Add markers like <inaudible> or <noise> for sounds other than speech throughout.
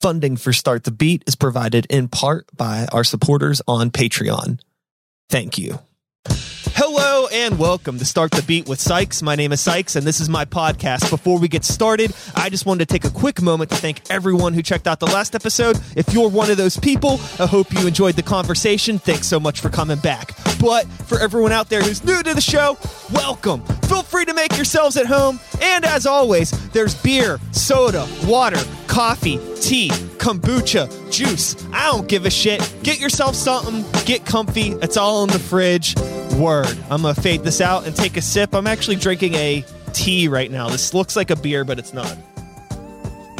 Funding for Start the Beat is provided in part by our supporters on Patreon. Thank you. And welcome to Start the Beat with Sykes. My name is Sykes and this is my podcast. Before we get started, I just wanted to take a quick moment to thank everyone who checked out the last episode. If you're one of those people, I hope you enjoyed the conversation. Thanks so much for coming back. But for everyone out there who's new to the show, welcome. Feel free to make yourselves at home. And as always, there's beer, soda, water, coffee, tea, kombucha, juice. I don't give a shit. Get yourself something, get comfy. It's all in the fridge. Word. I'm going to fade this out and take a sip. I'm actually drinking a tea right now. This looks like a beer, but it's not.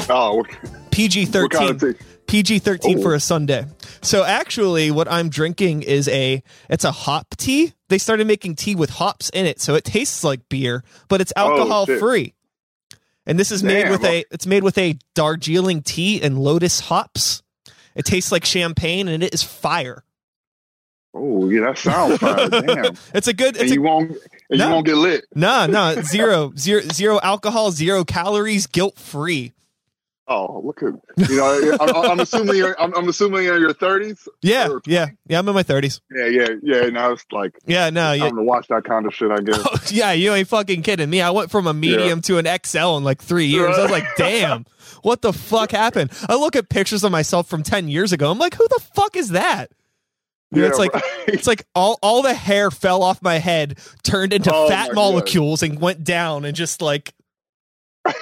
Oh, PG 13. PG 13 for oh. a Sunday. So actually what I'm drinking is a it's a hop tea. They started making tea with hops in it, so it tastes like beer, but it's Oh, alcohol shit. free. And this is made Damn. with a it's made with a Darjeeling tea and lotus hops. It tastes like champagne and it is fire. Oh, yeah, that sounds fire. <laughs> Damn. It's a good And a you won't, and No. you won't get lit. no, no, <laughs> zero, zero, zero alcohol, zero calories, guilt free. Oh, look at you know. I'm, I'm assuming you're. I'm, I'm assuming you're in your 30s. Yeah, yeah, yeah. I'm in my thirties. Yeah, yeah, yeah. Now it's like Yeah, no, yeah, time to watch that kind of shit. I guess. <laughs> yeah, you ain't fucking kidding me. I went from a medium to an XL in like three years. I was like, damn, what the fuck happened? I look at pictures of myself from 10 years ago. I'm like, who the fuck is that? Know, it's like right. it's like all, all the hair fell off my head, turned into Oh fat molecules, and went down and just like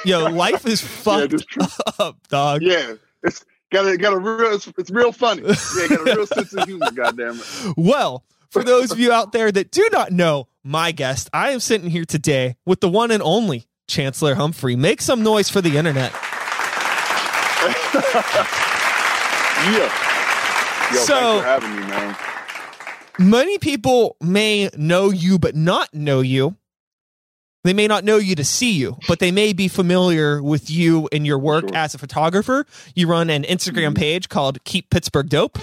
yo, life is <laughs> yeah, fucked true. up, dog. yeah. It's got a got a real. It's, it's real funny. Yeah, got a real <laughs> sense of humor. Goddamn it. Well, for those of you out there that do not know my guest, I am sitting here today with the one and only Chancellor Humphrey. Make some noise for the internet. <laughs> Yeah. Yo, So- thanks for having me, man. Many people may know you, but not know you. They may not know you to see you, but they may be familiar with you and your work Sure. as a photographer. You run an Instagram Mhm. page called Keep Pittsburgh Dope.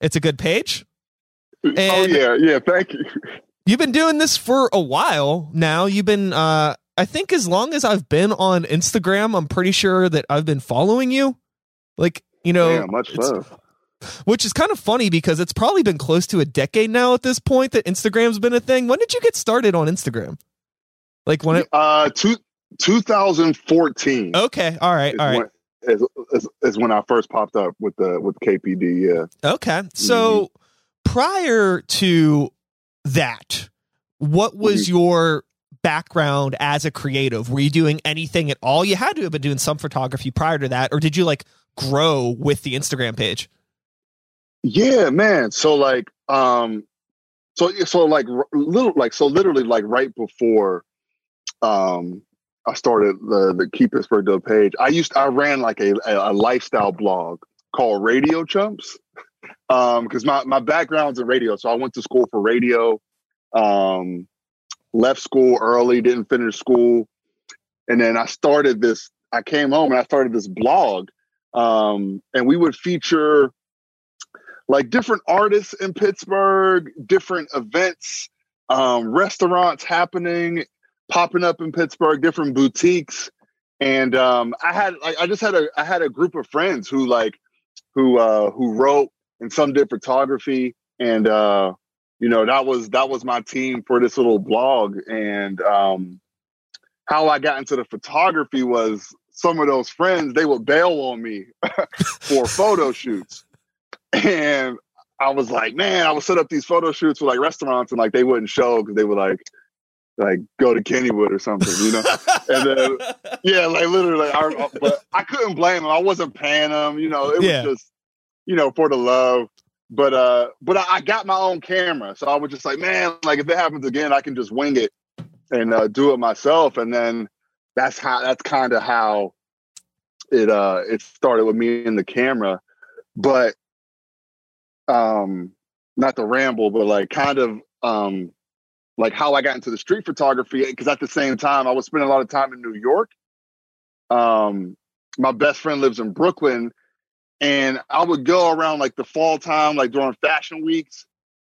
It's a good page. oh yeah, yeah. Thank you. You've been doing this for a while now. You've been, uh, I think, as long as I've been on Instagram, I'm pretty sure that I've been following you. Like, you know, yeah, much love. Which is kind of funny because it's probably been close to a decade now at this point that Instagram's been a thing. When did you get started on Instagram? Like when it, Uh, two, 2014. okay, all right, all right. when, is, is, is when I first popped up with the with KPD. Yeah. Okay. So prior to that, what was your background as a creative? Were you doing anything at all? You had to have been doing some photography prior to that, or did you like grow with the Instagram page? Yeah, man. So like, um, so so like little like so literally like right before, um, I started the the Keep Pittsburgh Dope page. I used I ran like a a, a lifestyle blog called Radio Chumps, <laughs> um, because my my background's in radio, so I went to school for radio. Um, left school early, didn't finish school, and then I started this. I came home and I started this blog, um, and we would feature like different artists in Pittsburgh, different events, um, restaurants happening, popping up in Pittsburgh, different boutiques, and um, I had like I just had a I had a group of friends who like who uh, who wrote and some did photography, and uh, you know that was that was my team for this little blog, and um, how I got into the photography was some of those friends they would bail on me <laughs> for photo shoots and I was like, man, I would set up these photo shoots for like restaurants and like they wouldn't show because they would like like go to Kennywood or something, you know? and then <laughs> yeah, like literally, I, but I couldn't blame them. I wasn't paying them, you know. It was Yeah. just you know for the love. But uh, but I, I got my own camera, so I was just like, man, like if it happens again, I can just wing it and uh, do it myself. And then that's how that's kind of how it uh it started with me and the camera. But um not to ramble, but like kind of um like how I got into the street photography because at the same time I was spending a lot of time in New York. Um my best friend lives in Brooklyn and I would go around like the fall time, like during fashion weeks,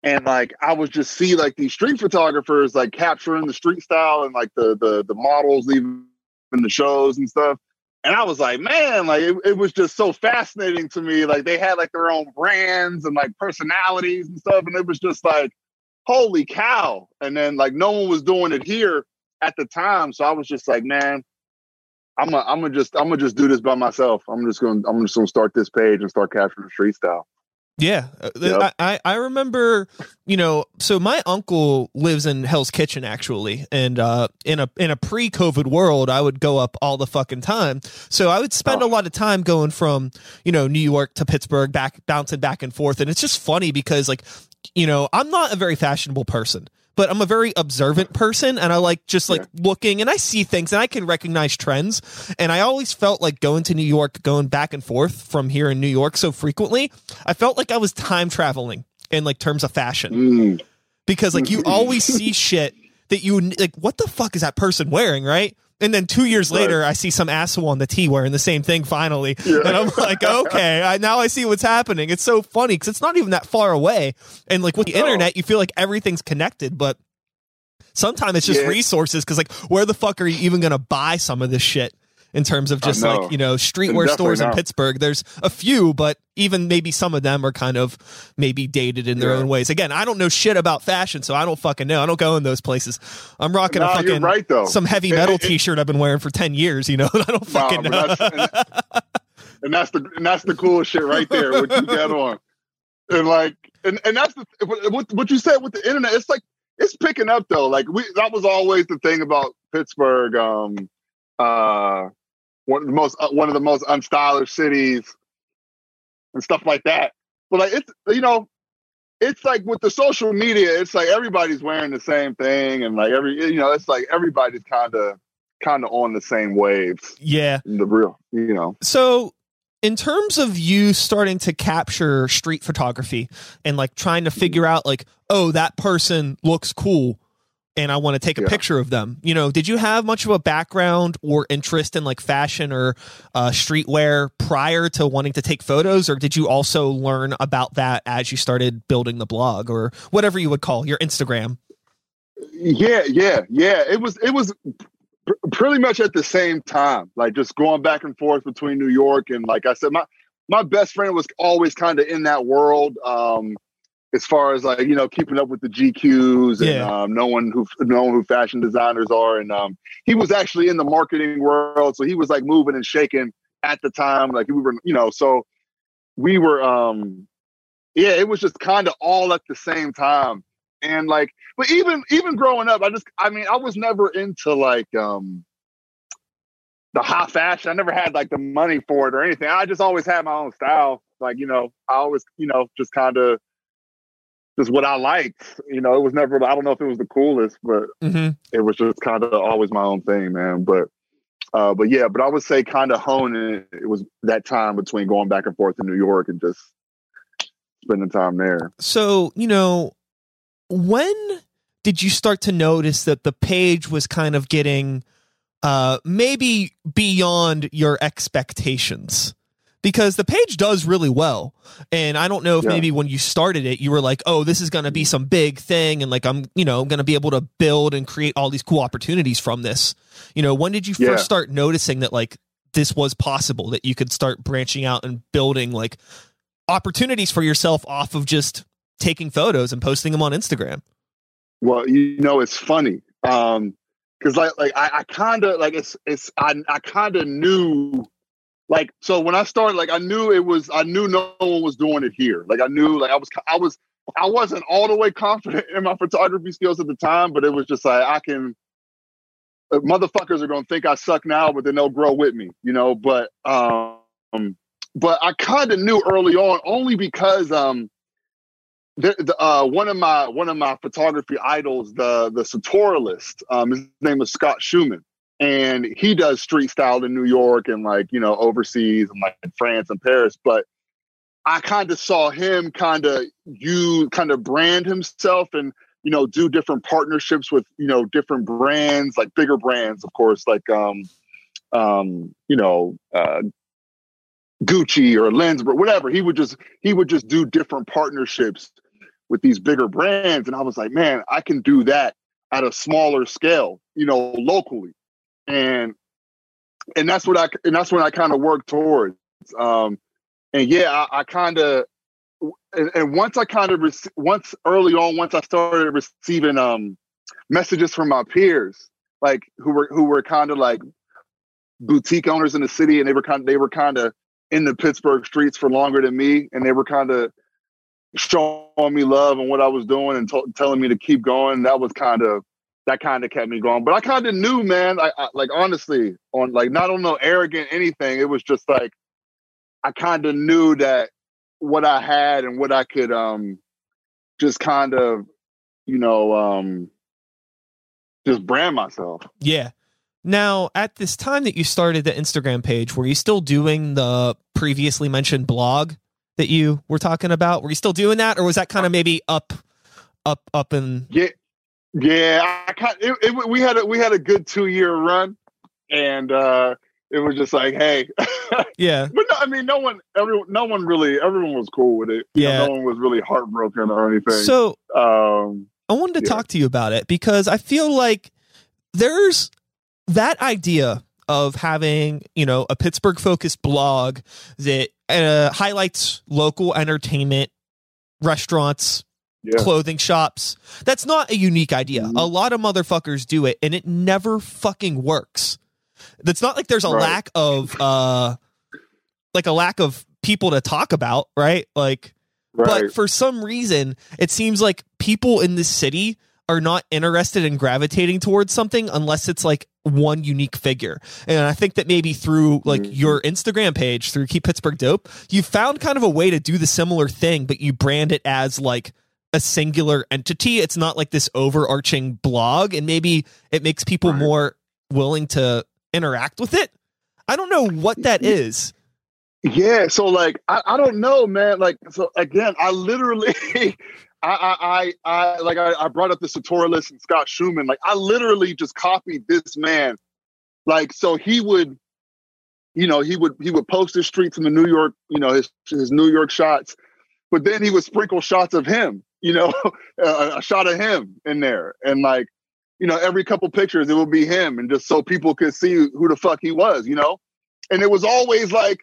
and like I would just see like these street photographers like capturing the street style and like the the the models leaving the shows and stuff. And I was like, man, like it, it was just so fascinating to me. Like they had like their own brands and like personalities and stuff, and it was just like, holy cow! And then like no one was doing it here at the time, so I was just like, man, I'm gonna I'm gonna just I'm gonna just do this by myself. I'm just gonna I'm just gonna start this page and start capturing street style. Yeah, uh, yep. I I remember, you know, so my uncle lives in Hell's Kitchen actually, and uh, in a in a pre-COVID world, I would go up all the fucking time. So I would spend oh. a lot of time going from you know New York to Pittsburgh, back bouncing back and forth, and it's just funny because like, you know, I'm not a very fashionable person but I'm a very observant person and I like just like yeah. looking and I see things and I can recognize trends. And I always felt like going to New York, going back and forth from here in New York so frequently, I felt like I was time traveling in like terms of fashion. Mm. Because like you <laughs> always see shit that you like, what the fuck is that person wearing, right? And then two years later, right. I see some asshole on the T wearing the same thing finally. Yeah. And I'm like, okay, I, now I see what's happening. It's so funny because it's not even that far away. And like with the internet, you feel like everything's connected, but sometimes it's just yeah. resources because like, where the fuck are you even going to buy some of this shit? In terms of just like you know streetwear stores in Pittsburgh. There's a few, but even maybe some of them are kind of maybe dated in their yeah. own ways. Again, I don't know shit about fashion, so I don't fucking know. I don't go in those places. I'm rocking nah, a fucking right, though. some heavy metal it, it, T-shirt I've been wearing for ten years. You know, <laughs> I don't fucking nah, know. That's, and, that's the and that's the cool shit right there. What you got on, and like, and and that's the what what you said with the internet. It's like it's picking up though. Like we that was always the thing about Pittsburgh. Um, uh, one of the most uh, one of the most unstylish cities and stuff like that. But like it's you know, it's like with the social media, it's like everybody's wearing the same thing, and like every you know, it's like everybody's kind of kind of on the same waves. Yeah, the real you know. So in terms of you starting to capture street photography and like trying to figure out like oh that person looks cool and I want to take a yeah. picture of them. You know, did you have much of a background or interest in like fashion or uh, streetwear prior to wanting to take photos, or did you also learn about that as you started building the blog or whatever you would call your Instagram? Yeah, yeah, yeah. It was it was pr- pretty much at the same time, like just going back and forth between New York and like I said, my my best friend was always kind of in that world. Um, as far as like you know keeping up with the GQs and yeah. um, knowing who knowing who fashion designers are, and um, he was actually in the marketing world, so he was like moving and shaking at the time. Like we were, you know, so we were, um, yeah, it was just kind of all at the same time, and like, but even even growing up, I just, I mean, I was never into like um the high fashion. I never had like the money for it or anything. I just always had my own style. Like you know, I always you know just kind of just what I liked. You know, it was never. I don't know if it was the coolest, but mm-hmm. it was just kind of always my own thing, man. But uh, but yeah, but I would say kind of honing it was that time between going back and forth to New York and just spending time there. So you know, when did you start to notice that the page was kind of getting uh maybe beyond your expectations? Because the page does really well. And I don't know if yeah. maybe when you started it, you were like, oh, this is going to be some big thing. And like, I'm, you know, I'm going to be able to build and create all these cool opportunities from this. You know, when did you yeah. first start noticing that like this was possible, that you could start branching out and building like opportunities for yourself off of just taking photos and posting them on Instagram? Well, you know, it's funny. Um, cause like, like I, I kind of like it's, it's, I, I kind of knew like so when I started, like I knew it was I knew no one was doing it here. Like I knew like I was I was I wasn't all the way confident <laughs> in my photography skills at the time, but it was just like I can uh, motherfuckers are gonna think I suck now, but then they'll grow with me, you know. But um but I kind of knew early on only because um the, the, uh, one of my one of my photography idols, the the Sartorialist, um, his name was Scott Schuman and he does street style in New York and like you know overseas and like France and Paris. But I kind of saw him kind of you kind of brand himself and you know do different partnerships with you know different brands like bigger brands of course like um um you know uh Gucci or Lensburg whatever he would just he would just do different partnerships with these bigger brands and I was like man I can do that at a smaller scale you know locally and and that's what I and that's when I kind of worked towards. Um, and yeah, I, I kind of and, and, once I kind of rec- once early on, once I started receiving um messages from my peers, like who were who were kind of like boutique owners in the city, and they were kind of, they were kind of in the Pittsburgh streets for longer than me, and they were kind of showing me love and what I was doing and t- telling me to keep going. That was kind of that kind of kept me going. But I kind of knew, man. I, I, like honestly, on like not on no arrogant anything. It was just like I kind of knew that what I had and what I could um just kind of you know um just brand myself. Yeah. Now, at this time that you started the Instagram page, were you still doing the previously mentioned blog that you were talking about? Were you still doing that, or was that kind of maybe up, up, up and yeah, yeah? I kind it, it, we had a we had a good two year run, and uh it was just like, hey, <laughs> yeah. But no, I mean, no one, everyone, no one really, everyone was cool with it. You yeah, know, no one was really heartbroken or anything. So, um, I wanted to yeah. talk to you about it because I feel like there's that idea of having you know a Pittsburgh focused blog that uh, highlights local entertainment, restaurants, yeah. clothing shops. That's not a unique idea. Mm-hmm. A lot of motherfuckers do it, and it never fucking works. That's not like there's a right. lack of uh, like a lack of people to talk about, right? Like, right. but for some reason, it seems like people in this city are not interested in gravitating towards something unless it's like one unique figure. And I think that maybe through like mm-hmm. your Instagram page, through Keep Pittsburgh Dope, you found kind of a way to do the similar thing, but you brand it as like a singular entity. It's not like this overarching blog, and maybe it makes people right. more willing to interact with it. I don't know what that is. Yeah, so like I, I don't know, man. Like so again, I literally <laughs> I, I, I, like I, I brought up the Sartorialist and Scott Schuman. Like I literally just copied this man. Like so, he would, you know, he would he would post his streets in the New York, you know, his his New York shots, but then he would sprinkle shots of him, you know, <laughs> a, a shot of him in there, and like, you know, every couple pictures it would be him, and just so people could see who the fuck he was, you know, and it was always like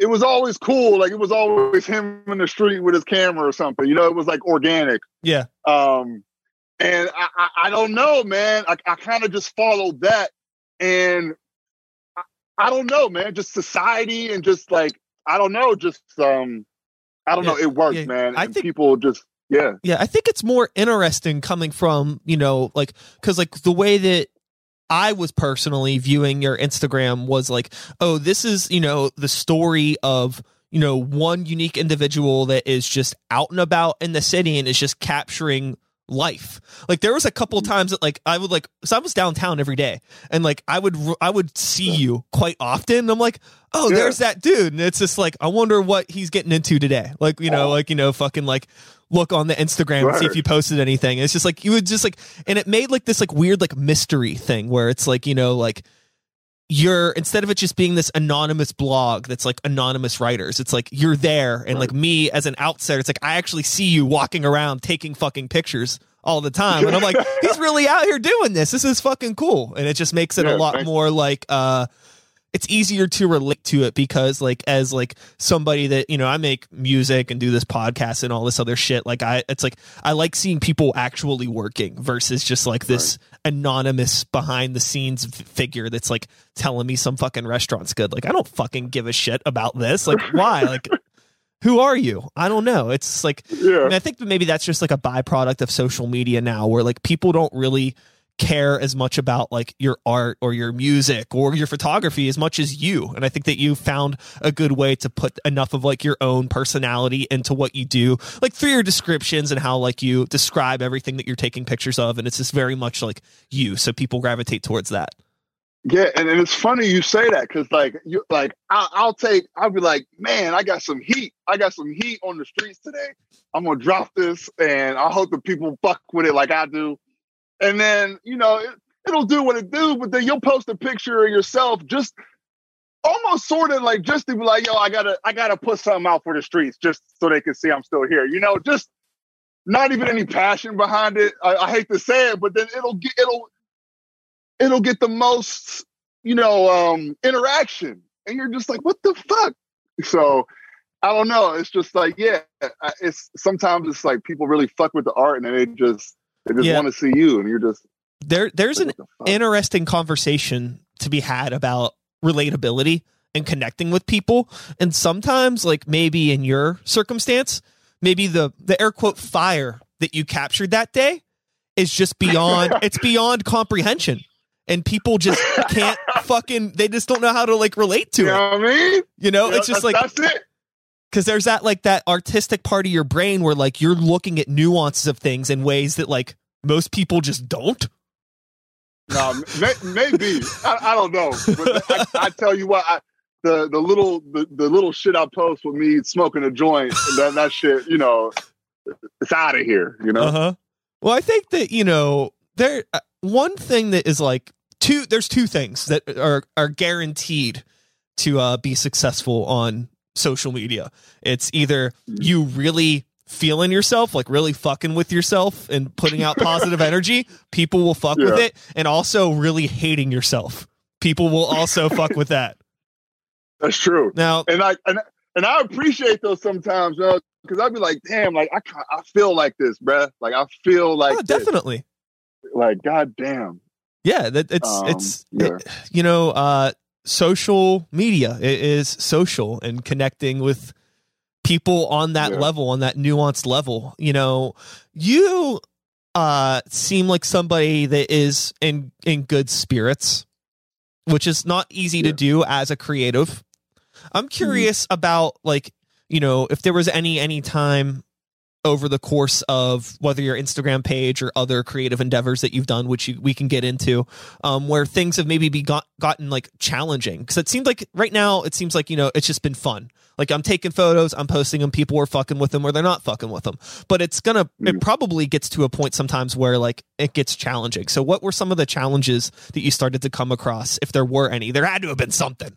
it was always cool. Like it was always him in the street with his camera or something. You know, it was like organic. Yeah. Um, and I, I, I don't know, man. I, I kind of just followed that, and I, I, don't know, man. Just society and just like I don't know, just um, I don't know. It worked, yeah. man. I and think people just yeah, yeah. I think it's more interesting coming from you know like because like the way that I was personally viewing your Instagram was like, oh, this is, you know, the story of, you know, one unique individual that is just out and about in the city and is just capturing life. Like there was a couple mm-hmm. times that like I would like so I was downtown every day and like I would I would see you quite often. And I'm like, oh, yeah. there's that dude, and it's just like I wonder what he's getting into today. Like you know, like you know, fucking like look on the Instagram right. and see if you posted anything. It's just like you would just like, and it made like this like weird like mystery thing where it's like you know like you're instead of it just being this anonymous blog that's like anonymous writers it's like you're there and right. like me as an outsider it's like i actually see you walking around taking fucking pictures all the time and i'm like <laughs> he's really out here doing this this is fucking cool and it just makes it yeah, a lot more like uh it's easier to relate to it because like as like somebody that you know I make music and do this podcast and all this other shit like I it's like I like seeing people actually working versus just like this right. anonymous behind the scenes figure that's like telling me some fucking restaurant's good like I don't fucking give a shit about this like <laughs> why like who are you? I don't know. It's like yeah. I, mean, I think maybe that's just like a byproduct of social media now where like people don't really care as much about like your art or your music or your photography as much as you. And i think that you found a good way to put enough of like your own personality into what you do like through your descriptions and how like you describe everything that you're taking pictures of. And it's just very much like you. So people gravitate towards that. Yeah and, and it's funny you say that because like you like I'll, I'll take i'll be like man i got some heat. I got some heat on the streets today. I'm gonna drop this and i hope the people fuck with it like i do and then you know it, it'll do what it do but then you'll post a picture of yourself just almost sort of like just to be like yo i gotta i gotta put something out for the streets just so they can see i'm still here you know just not even any passion behind it i, I hate to say it but then it'll get it'll it'll get the most you know, um, interaction. And you're just like, what the fuck? So I don't know. It's just like, yeah, it's sometimes it's like people really fuck with the art and then they just they just yeah. want to see you, and you're just there. There's like, an the interesting conversation to be had about relatability and connecting with people, and sometimes, like maybe in your circumstance, maybe the the air quote fire that you captured that day is just beyond <laughs> it's beyond comprehension and people just can't <laughs> fucking they just don't know how to like relate to it. you it. Know what I mean? You know, yeah, it's just like that's it. Cause there's that like that artistic part of your brain where like you're looking at nuances of things in ways that like most people just don't. No, may, maybe I, I, don't know. But I, I, tell you what, I, the the little the, the little shit I post with me smoking a joint, that that shit, you know, it's out of here. You know. Uh-huh. Well, I think that you know there uh, one thing that is like two. There's two things that are are guaranteed to uh, be successful on social media. It's either you really feeling yourself, like really fucking with yourself and putting out positive energy, people will fuck yeah. with it, and also really hating yourself. People will also fuck with that. That's true. Now, and I and, and I appreciate those sometimes, because I'd be like, damn, like I I feel like this, bruh. Like I feel like oh, definitely. Like god damn. Yeah, that it's um, it's yeah. It, you know, uh social media is social and connecting with people on that yeah. level on that nuanced level you know you uh seem like somebody that is in in good spirits which is not easy yeah. to do as a creative i'm mm-hmm. curious mm-hmm. about like you know if there was any any time over the course of whether your Instagram page or other creative endeavors that you've done, which you, we can get into, um, where things have maybe be got, gotten like challenging? Because it seems like right now it seems like you know it's just been fun. Like I'm taking photos, I'm posting them, people are fucking with them or they're not fucking with them. But it's gonna, mm. it probably gets to a point sometimes where like it gets challenging. So what were some of the challenges that you started to come across, if there were any? There had to have been something.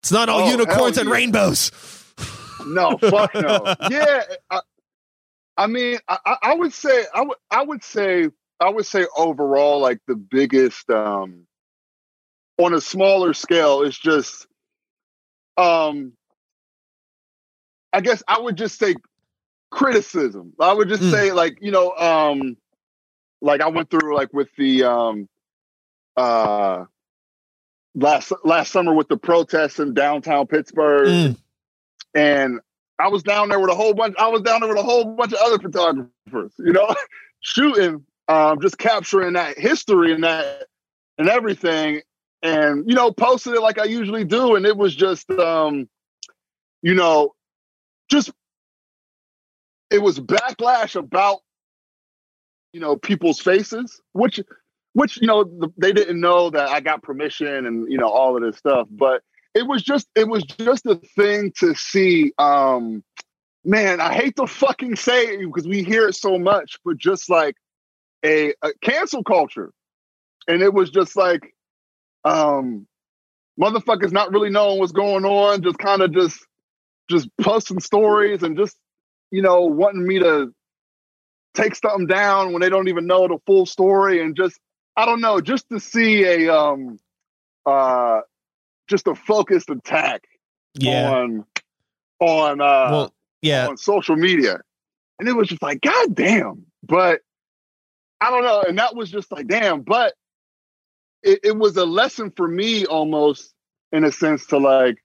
It's not all oh, unicorns yeah. and rainbows. No, fuck no. yeah, I, I mean, I, I, would say, I would, I would say, I would say overall, like the biggest, um, on a smaller scale, is just, um, I guess I would just say criticism. I would just mm. say, like, you know, um, like I went through like with the um, uh, last last summer with the protests in downtown Pittsburgh. Mm. And I was down there with a whole bunch. I was down there with a whole bunch of other photographers, you know, <laughs> shooting, um, just capturing that history and that and everything, and you know, posted it like I usually do, and it was just, um, you know, just it was backlash about you know people's faces, which which you know they didn't know that I got permission and you know all of this stuff, but it was just it was just a thing to see um man i hate to fucking say it because we hear it so much but just like a, a cancel culture. And it was just like um motherfuckers not really knowing what's going on just kind of just just posting stories and just you know wanting me to take something down when they don't even know the full story and just i don't know just to see a um uh just a focused attack yeah. on on uh well, yeah on social media. And it was just like, God damn. But I don't know. And that was just like, damn, but it, it was a lesson for me almost in a sense to like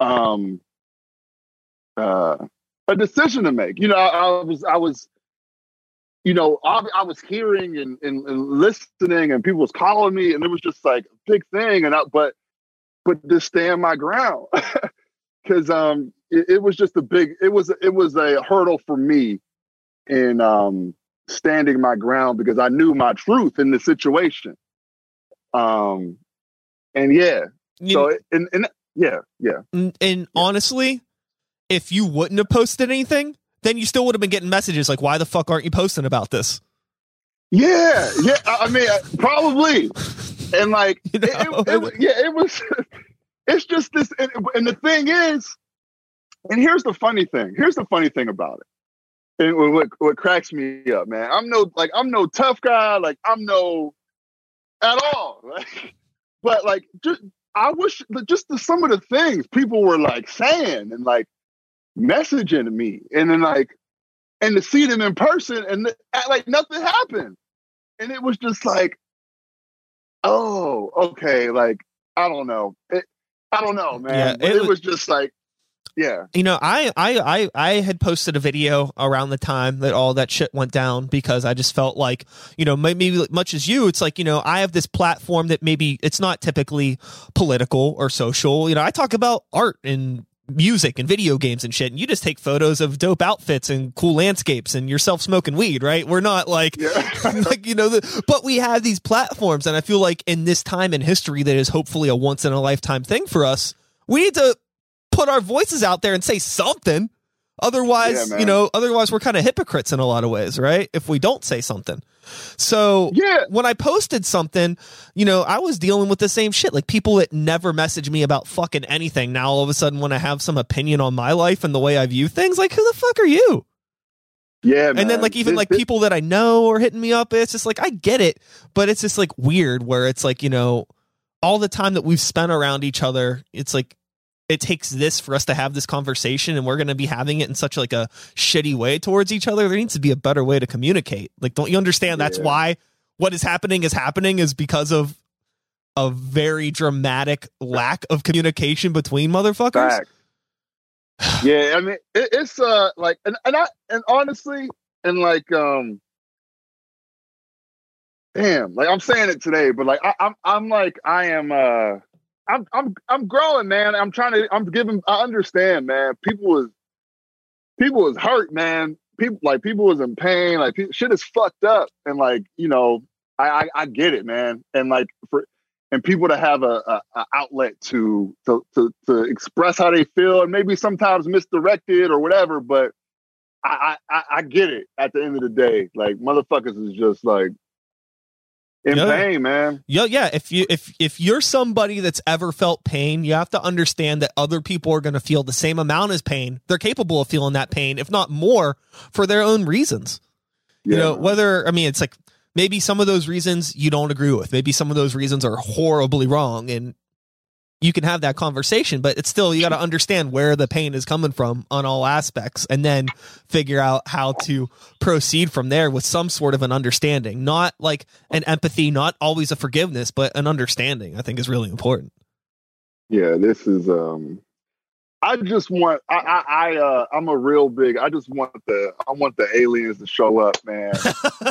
um uh a decision to make. You know, I, I was I was you know, I, I was hearing and, and, and, listening, and people was calling me, and it was just like a big thing. And I, but but to stand my ground <laughs> because um it, it, was just a big it was it was a hurdle for me in um standing my ground because I knew my truth in the situation. Um and yeah. You so and, and yeah, yeah. And, and honestly, if you wouldn't have posted anything, then you still would have been getting messages like why the fuck aren't you posting about this? Yeah, yeah. I mean, probably <laughs> and like <laughs> you know? it, it, it, yeah it was <laughs> it's just this and, and, the thing is and here's the funny thing here's the funny thing about it and what, what cracks me up man i'm no like i'm no tough guy like i'm no at all like but like just I wish just the, some of the things people were like saying and like messaging to me, and then like and to see them in person and like nothing happened, and it was just like, oh, okay, like I don't know, it, I don't know, man. Yeah, it, it was, was just like yeah. You know I, I i i had posted a video around the time that all that shit went down because i just felt like you know maybe much as you it's like you know i have this platform that maybe it's not typically political or social. You know i talk about art and music and video games and shit and you just take photos of dope outfits and cool landscapes and yourself smoking weed right we're not like yeah. <laughs> like you know the, but we have these platforms and i feel like in this time in history that is hopefully a once in a lifetime thing for us we need to put our voices out there and say something. Otherwise, yeah, you know, otherwise we're kind of hypocrites in a lot of ways, right? If we don't say something. So yeah. when I posted something, you know, I was dealing with the same shit. Like people that never message me about fucking anything. Now all of a sudden when I have some opinion on my life and the way I view things, like who the fuck are you? Yeah, and then like even this, like this, people that I know are hitting me up. It's just like I get it, but it's just like weird where it's like you know all the time that we've spent around each other. It's like it takes this for us to have this conversation and we're going to be having it in such like a shitty way towards each other there needs to be a better way to communicate. Like don't you understand? That's yeah. why what is happening is happening is because of a very dramatic lack of communication between motherfuckers. Yeah i mean it, it's uh like and, and i and honestly and like um damn like i'm saying it today but like I, i'm i'm like i am uh I'm I'm I'm growing, man. I'm trying to. I'm giving. I understand, man. People was people was hurt, man. People like people was in pain. Like people, shit is fucked up, and like you know, I, I, I get it, man. And like for and people to have a, a, a, outlet to, to to to express how they feel, and maybe sometimes misdirected or whatever. But I I, I get it. At the end of the day, like motherfuckers is just like in yeah. pain, man. Yeah, yeah. If you if if you're somebody that's ever felt pain, you have to understand that other people are going to feel the same amount as pain. They're capable of feeling that pain, if not more, for their own reasons. Yeah. You know, whether I mean, it's like maybe some of those reasons you don't agree with. Maybe some of those reasons are horribly wrong, and you can have that conversation, but it's still you got to understand where the pain is coming from on all aspects and then figure out how to proceed from there with some sort of an understanding, not like an empathy, not always a forgiveness, but an understanding, I think is really important. Yeah, this is um I just want I I, I uh I'm a real big I just want the I want the aliens to show up, man.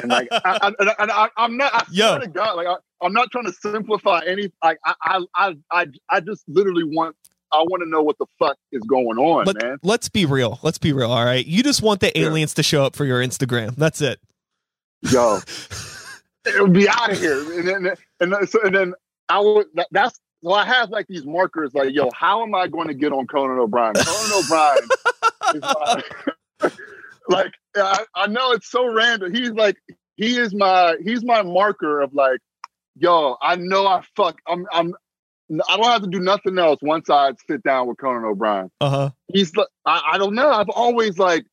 and like <laughs> I, I, and I, am not I Yo. swear to God, like I, am not trying to simplify any like I I I I just literally want I want to know what the fuck is going on, Let, man. Let's be real. Let's be real. All right. You just want the aliens yeah. to show up for your Instagram. That's it. Yo. <laughs> it would be out of here. And then and then, so, and then I would that, that's so I have like these markers, like, yo, how am I going to get on Conan O'Brien? Conan O'Brien is my, <laughs> like, I, I know it's so random. He's like, he is my, he's my marker of like, yo, I know I fuck, I'm, I'm, I don't have to do nothing else once I sit down with Conan O'Brien. Uh huh. He's, I, I don't know. I've always like,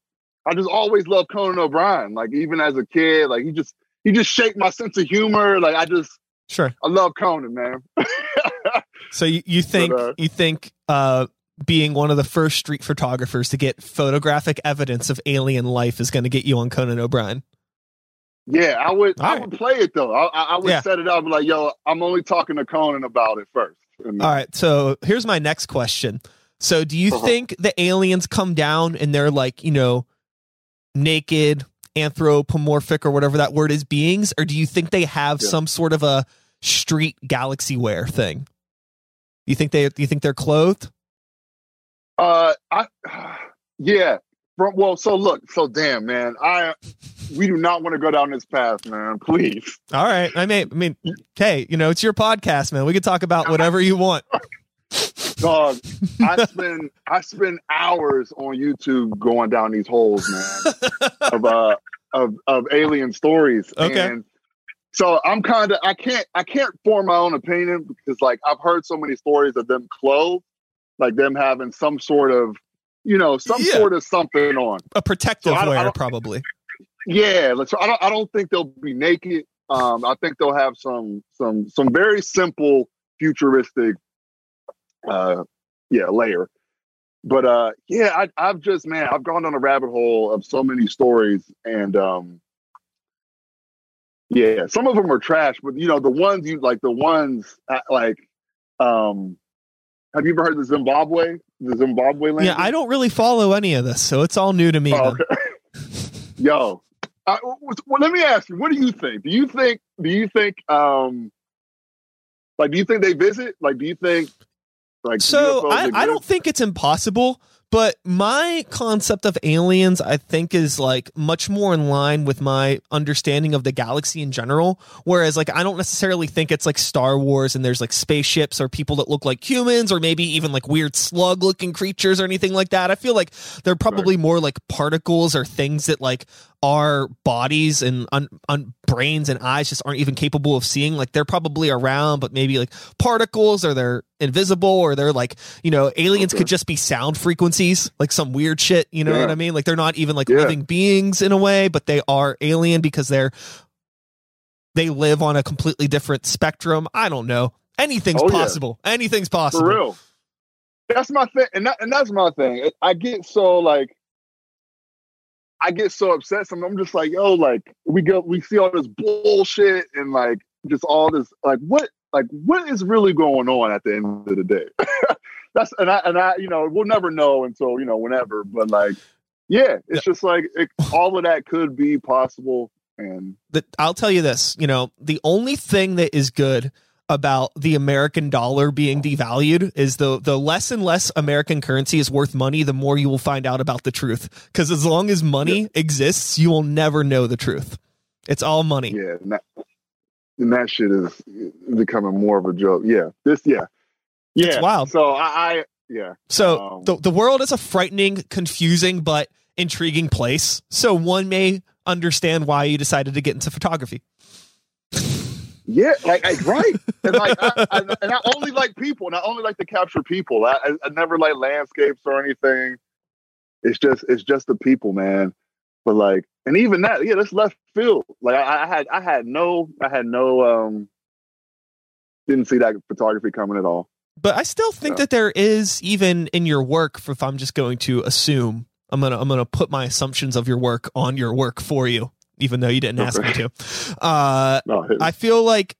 I just always loved Conan O'Brien. Like even as a kid, like he just, he just shaped my sense of humor. Like I just, Sure. I love Conan, man. <laughs> so you, you think but, uh, you think uh, being one of the first street photographers to get photographic evidence of alien life is going to get you on Conan O'Brien? Yeah, I would. All I right. would play it though. I, I would yeah. set it up like, "Yo, I'm only talking to Conan about it first. All right. So here's my next question. So do you uh-huh. think the aliens come down and they're like, you know, naked, anthropomorphic or whatever that word is beings, or do you think they have yeah. some sort of a street galaxy wear thing? You think they? You think they're clothed? Uh, I yeah. From well, so look, so damn man, I we do not want to go down this path, man. Please. All right. I mean, I mean, hey, you know, it's your podcast, man. We can talk about whatever you want. <laughs> Dog, I spend I spend hours on YouTube going down these holes, man, of uh of of alien stories. Okay. And so I'm kind of I can't I can't form my own opinion because like I've heard so many stories of them clothed, like them having some sort of you know some yeah. sort of something on a protective so wear probably. Yeah, so I don't I don't think they'll be naked. Um, I think they'll have some some some very simple futuristic, uh, yeah, layer. But uh, yeah, I, I've just man, I've gone down a rabbit hole of so many stories, and um, yeah, some of them are trash, but you know the ones you like, the ones uh, like, um, have you ever heard of Zimbabwe? The Zimbabwe land? Yeah, I don't really follow any of this, so it's all new to me. Oh, okay. <laughs> Yo, uh, well, let me ask you, what do you think? Do you think? Do you think? Um, like, do you think they visit? Like, do you think? Like, so I, I don't think it's impossible. But my concept of aliens, I think, is like much more in line with my understanding of the galaxy in general. Whereas, like, I don't necessarily think it's like Star Wars and there's like spaceships or people that look like humans or maybe even like weird slug looking creatures or anything like that. I feel like they're probably more like particles or things that like our bodies and un, un, brains and eyes just aren't even capable of seeing. Like they're probably around, but maybe like particles or they're invisible or they're like, you know, aliens okay. could just be sound frequencies, like some weird shit. You know yeah. what I mean? Like they're not even like yeah. living beings in a way, but they are alien because they're, they live on a completely different spectrum. I don't know. Anything's oh, possible. Yeah. Anything's possible. For real. That's my thing. And, that, and that's my thing. I get so like, I get so upset. So I'm just like, yo, like we go, we see all this bullshit and like just all this, like what, like what is really going on at the end of the day? <laughs> That's and I and I, you know, we'll never know until you know whenever. But like, yeah, it's just like it, all of that could be possible. And the, I'll tell you this, you know, the only thing that is good about the American dollar being devalued is the the less and less American currency is worth money, the more you will find out about the truth. Because as long as money yeah. exists, you will never know the truth. It's all money. Yeah, and that, and that shit is becoming more of a joke. Yeah, this yeah, yeah. It's wild. So I, I yeah. So um, the the world is a frightening, confusing, but intriguing place. So one may understand why you decided to get into photography. Yeah, like, right, and like, I, <laughs> I, and I only like people, and I only like to capture people. I, I, I never like landscapes or anything. It's just, it's just the people, man. But like, and even that, yeah, that's left field. Like, I, I had, I had no, I had no, um, didn't see that photography coming at all. But I still think so. that there is, even in your work, if I'm just going to assume, I'm gonna, I'm gonna put my assumptions of your work on your work for you even though you didn't ask me to. Uh, no, I feel like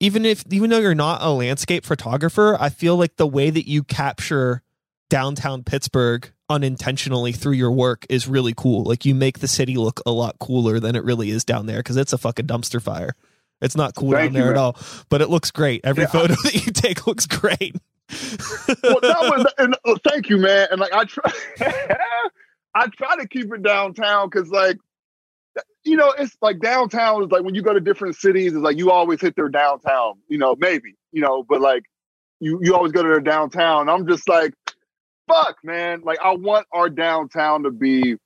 even if even though you're not a landscape photographer, I feel like the way that you capture downtown Pittsburgh unintentionally through your work is really cool. Like you make the city look a lot cooler than it really is down there because it's a fucking dumpster fire. It's not cool Thank down there man. at all, but it looks great. Every yeah, photo I, <laughs> that you take looks great. well, that was, <laughs> and, uh, thank you, man. And like I try, <laughs> I try to keep it downtown because like you know, it's like downtown is like when you go to different cities, it's like you always hit their downtown, you know, maybe, you know, but like you you always go to their downtown. I'm just like, fuck, man. Like I want our downtown to be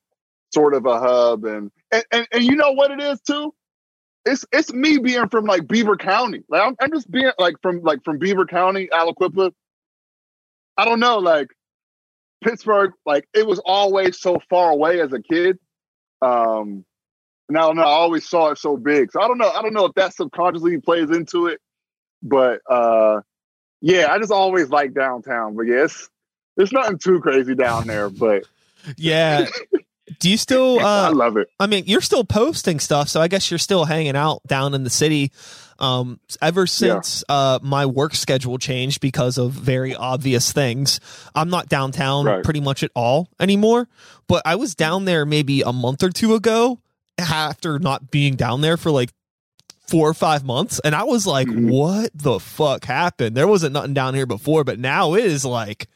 sort of a hub and and, and, and you know what it is too? It's it's me being from like Beaver County. Like I'm, I'm just being like from like from Beaver County, Aliquippa. I don't know, like Pittsburgh, like it was always so far away as a kid. Um, now, no, I always saw it so big. So I don't know. I don't know if that subconsciously plays into it, but uh, yeah, I just always like downtown. But yes, there's nothing too crazy down there. But <laughs> yeah, do you still? <laughs> Uh, I love it. I mean, you're still posting stuff, so I guess you're still hanging out down in the city. Um, ever since yeah. uh, my work schedule changed because of very obvious things, I'm not downtown right. pretty much at all anymore. But I was down there maybe a month or two ago, after not being down there for like four or five months. And I was like, mm-hmm. what the fuck happened? There wasn't nothing down here before, but now it is like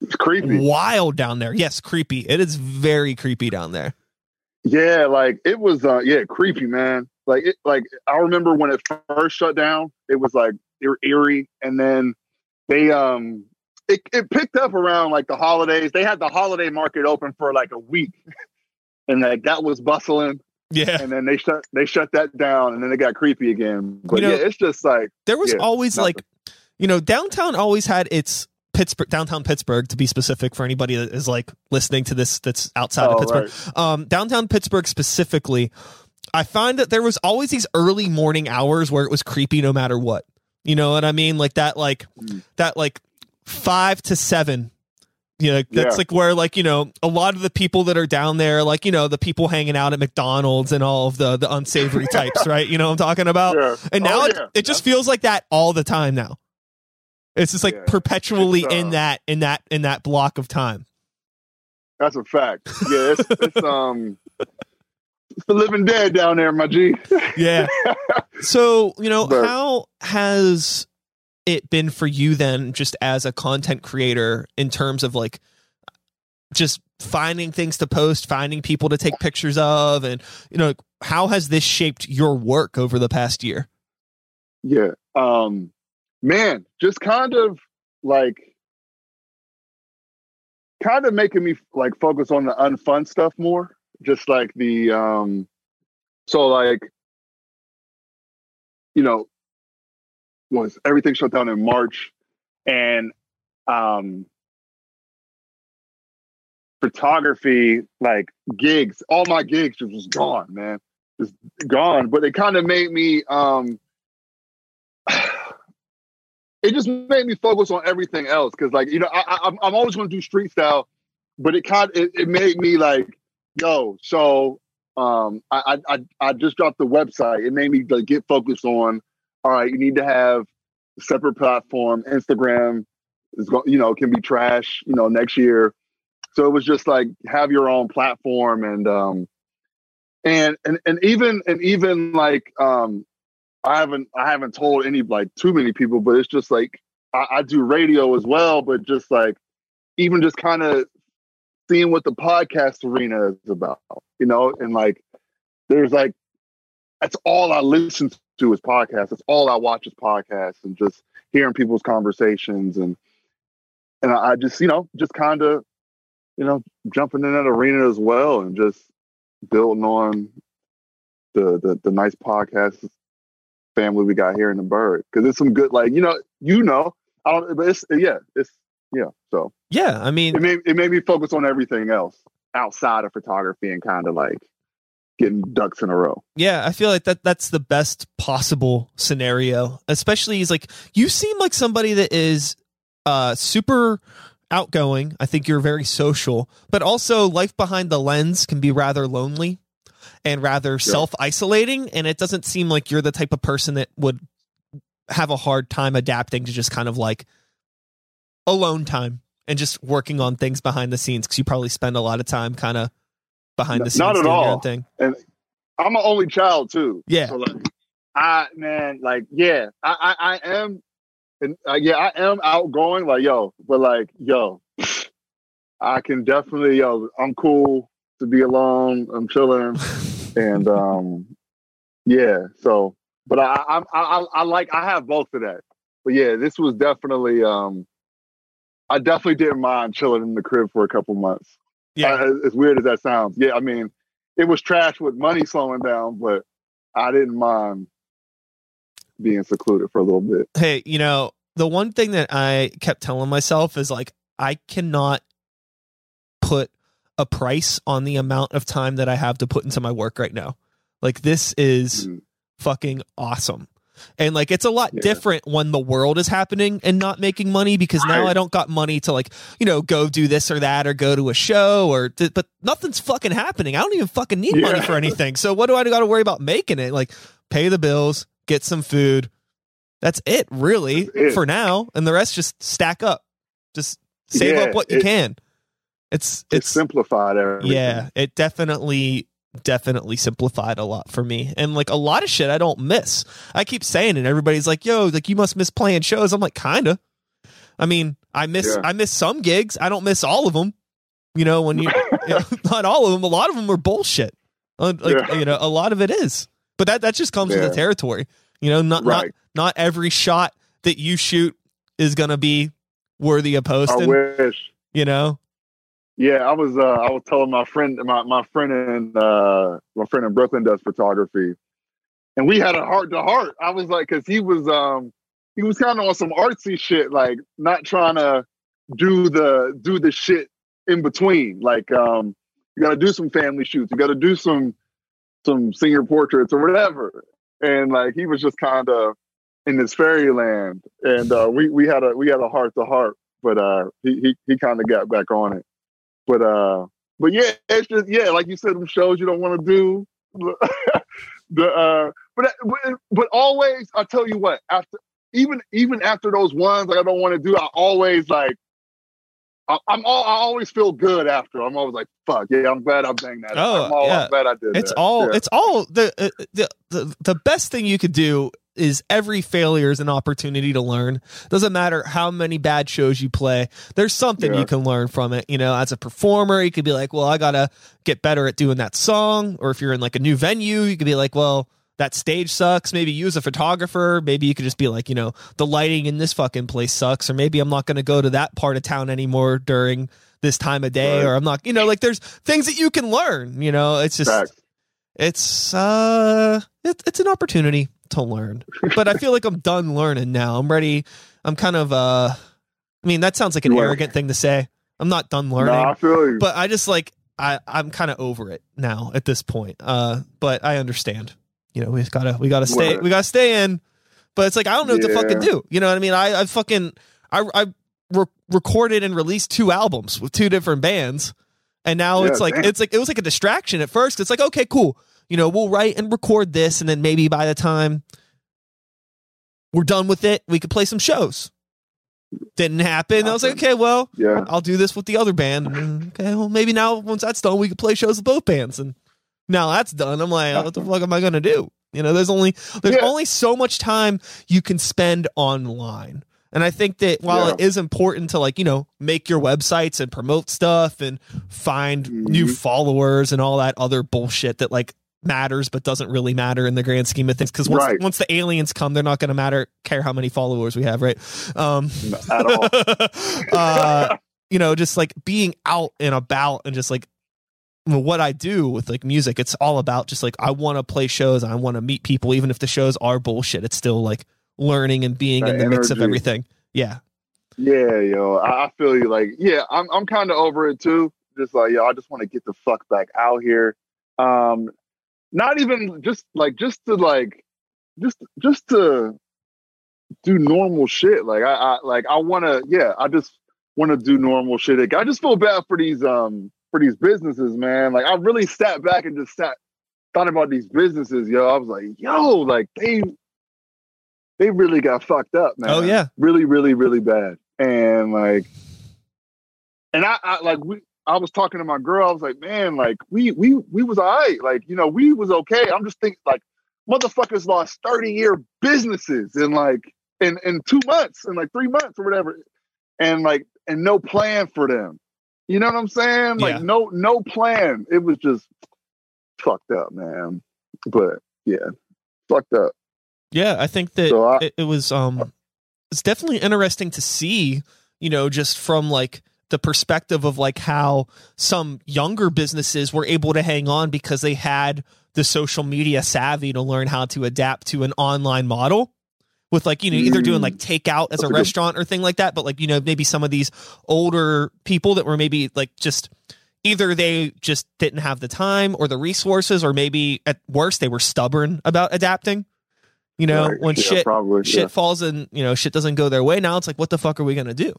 it's creepy. Wild down there. Yes, creepy. It is very creepy down there. Yeah, like it was uh yeah, creepy, man. Like it like I remember when it first shut down, it was like eerie and then they um it, it picked up around like the holidays. They had the holiday market open for like a week. <laughs> and like that was bustling. Yeah. And then they shut they shut that down and then it got creepy again. But you know, yeah, it's just like there was yeah, always nothing. like you know, downtown always had its Pittsburgh downtown Pittsburgh to be specific for anybody that is like listening to this that's outside oh, of Pittsburgh. Right. Um downtown Pittsburgh specifically, I find that there was always these early morning hours where it was creepy no matter what. You know what I mean? Like that, like Mm. that, like five to seven. You know, that's Yeah. like where like you know a lot of the people that are down there, like you know the people hanging out at McDonald's and all of the the unsavory <laughs> types, right? You know what I'm talking about? Yeah. And now Oh, it, yeah. it just feels like that all the time now. It's just like perpetually uh, in that in that in that block of time. That's a fact. Yeah, it's, it's um, it's the living dead down there, my G. Yeah. <laughs> So, you know, But- how has it been for you then, just as a content creator, in terms of like just finding things to post, finding people to take pictures of, and, you know, how has this shaped your work over the past year? Yeah. Um man, just kind of like kind of making me like focus on the unfun stuff more. Just like the um so like you know was everything shut down in March. And um photography like gigs all my gigs just was gone man. Just gone. But it kind of made me um <sighs> it just made me focus on everything else. Because like you know I, I, I'm- I'm always going to do street style but it kind it, it made me like yo so um I, I I- I just dropped the website. It made me like get focused on all right you need to have a separate platform. Instagram is going you know can be trash you know next year. So it was just like have your own platform and um and and and even and even like um I haven't I haven't told any like too many people, but it's just like I, I do radio as well, but just like even just kind of seeing what the podcast arena is about, you know, and like there's like that's all I listen to is podcasts. That's all I watch is podcasts and just hearing people's conversations and and I, just you know just kind of you know jumping in that arena as well and just building on the the, the nice podcast family we got here in the bird because it's some good like you know you know I don't but it's yeah it's yeah so Yeah. I it mean, made it made me focus on everything else outside of photography and kind of like getting ducks in a row. yeah, I feel like that that's the best possible scenario, especially is like you seem like somebody that is uh super outgoing. I think you're very social, but also life behind the lens can be rather lonely and rather self-isolating and it doesn't seem like you're the type of person that would have a hard time adapting to just kind of like alone time and just working on things behind the scenes because you probably spend a lot of time kind of behind the scenes not at all. thing. And I'm an only child too. Yeah. So like, I man, like yeah, I I, I am, and uh, yeah, I am outgoing. Like yo, but like yo, I can definitely yo, I'm cool to be alone. I'm chilling, <laughs> and um, yeah. So, but I I I I, I like I have both of that. But yeah, this was definitely um, I definitely didn't mind chilling in the crib for a couple months. Yeah. Uh, as weird as that sounds. Yeah, I mean, it was trash with money slowing down, but I didn't mind being secluded for a little bit. hey, you know, the one thing that I kept telling myself is like, I cannot put a price on the amount of time that I have to put into my work right now. Like, this is Mm. fucking awesome. And like, it's a lot Yeah. different when the world is happening and not making money because now. I don't got money to like, you know, go do this or that or go to a show or, but nothing's fucking happening. I don't even fucking need money for <laughs> anything. So what do I got to worry about making it? Like, pay the bills, get some food. That's it, really, That's it. for now. And the rest just stack up. Just save Yeah, up what you it- can. It's It it's simplified everything. yeah, it definitely definitely simplified a lot for me. And like a lot of shit I don't miss. I keep saying it, and everybody's like, "Yo, like you must miss playing shows." I'm like, "Kinda." I mean, I miss Yeah. I miss some gigs. I don't miss all of them. You know, when you, <laughs> you know, <laughs> not all of them, a lot of them are bullshit. Uh, Like Yeah. you know, a lot of it is. But that that just comes with the territory. You know, not not Right. not every shot that you shoot is to be worthy of posting, wish. you know. Yeah, I was uh I was telling my friend my, my friend in uh my friend in Brooklyn does photography. And we had a heart to heart. I was like, cause he was um he was kind of on some artsy shit, like not trying to do the do the shit in between. Like um you gotta do some family shoots, you gotta do some some senior portraits or whatever. And like he was just kind of in this fairyland, and uh, we we had a we had a heart to heart, but uh, he he, he kind of got back on it. But uh, but yeah, it's just yeah, like you said, them shows you don't want to do. <laughs> the uh, but but always, I tell you what, after even even after those ones like I don't want to do, I always like I, am all I always feel good after. I'm always like, fuck yeah, I'm glad I banged that. Oh, I'm, all, yeah. I'm glad I did. It's that. all Yeah. it's all the, uh, the the the best thing you could do is every failure is an opportunity to learn. Doesn't matter how many bad shows you play. There's something Yeah. you can learn from it. You know, as a performer, you could be like, well, I gotta get better at doing that song. Or if you're in like a new venue, you could be like, well, that stage sucks. Maybe you as a photographer, maybe you could just be like, you know, the lighting in this fucking place sucks. Or maybe I'm not gonna go to that part of town anymore during this time of day. Right. Or I'm not, you know, like there's things that you can learn. You know, it's just it's uh it, it's an opportunity to learn. But i feel like i'm done learning now. I'm ready. I'm kind of uh i mean that sounds like an are. arrogant thing to say. I'm not done learning. No, I feel you. but i just like i i'm kind of over it now at this point. Uh but i understand. You know we've gotta we gotta stay we gotta stay in. But it's like i don't know what to fucking do. You know what i mean? I i fucking i i re- recorded and released two albums with two different bands. And now Yeah, it's like damn. it's like it was like a distraction at first. It's like okay cool you know we'll write and record this and then maybe by the time we're done with it we could play some shows didn't happen i was like okay well yeah. i'll do this with the other band And, okay well maybe now once that's done we could play shows with both bands and now that's done i'm like what the fuck am i gonna do you know there's only there's Yeah. only so much time you can spend online and i think that while Yeah. it is important to like you know make your websites and promote stuff and find new Mhm. followers and all that other bullshit that like matters but doesn't really matter in the grand scheme of things because once, Right. once the aliens come they're not going to matter care how many followers we have right um At all. <laughs> uh, you know, just like being out and about and just like what I do with like music, it's all about just like I want to play shows, I want to meet people, even if the shows are bullshit. It's still like learning and being That in the mix of everything. Yeah. Yeah, yo, I, I feel you. Like, yeah, I'm I'm kind of over it too. Just like, yo, I just want to get the fuck back out here. Um, not even just like just to like, just just to do normal shit. Like, I, I like I want to. Yeah, I just want to do normal shit. Like, I just feel bad for these um for these businesses, man. Like, I really sat back and just sat thought about these businesses, yo. I was like, yo, like they they really got fucked up, man Oh yeah. really, really, really bad. And like, and I, I like we. I was talking to my girl. I was like, man, like we we we was all right. Like you know, we was okay. I'm just thinking like motherfuckers lost 30 year businesses in like in in two months in like three months or whatever, and like and no plan for them. You know what I'm saying? Like Yeah. no no plan. It was just fucked up, man. But yeah, fucked up. Yeah, I think that So I- it, it was um it's definitely interesting to see, you know, just from like the perspective of like how some younger businesses were able to hang on because they had the social media savvy to learn how to adapt to an online model with like you know either doing Mm. like takeout as a restaurant or thing like that but like you know maybe some of these older people that were maybe like just either they just didn't have the time or the resources or maybe at worst they were stubborn about adapting you know Right. when Yeah, shit probably, shit yeah. falls and you know shit doesn't go their way now it's like what the fuck are we gonna do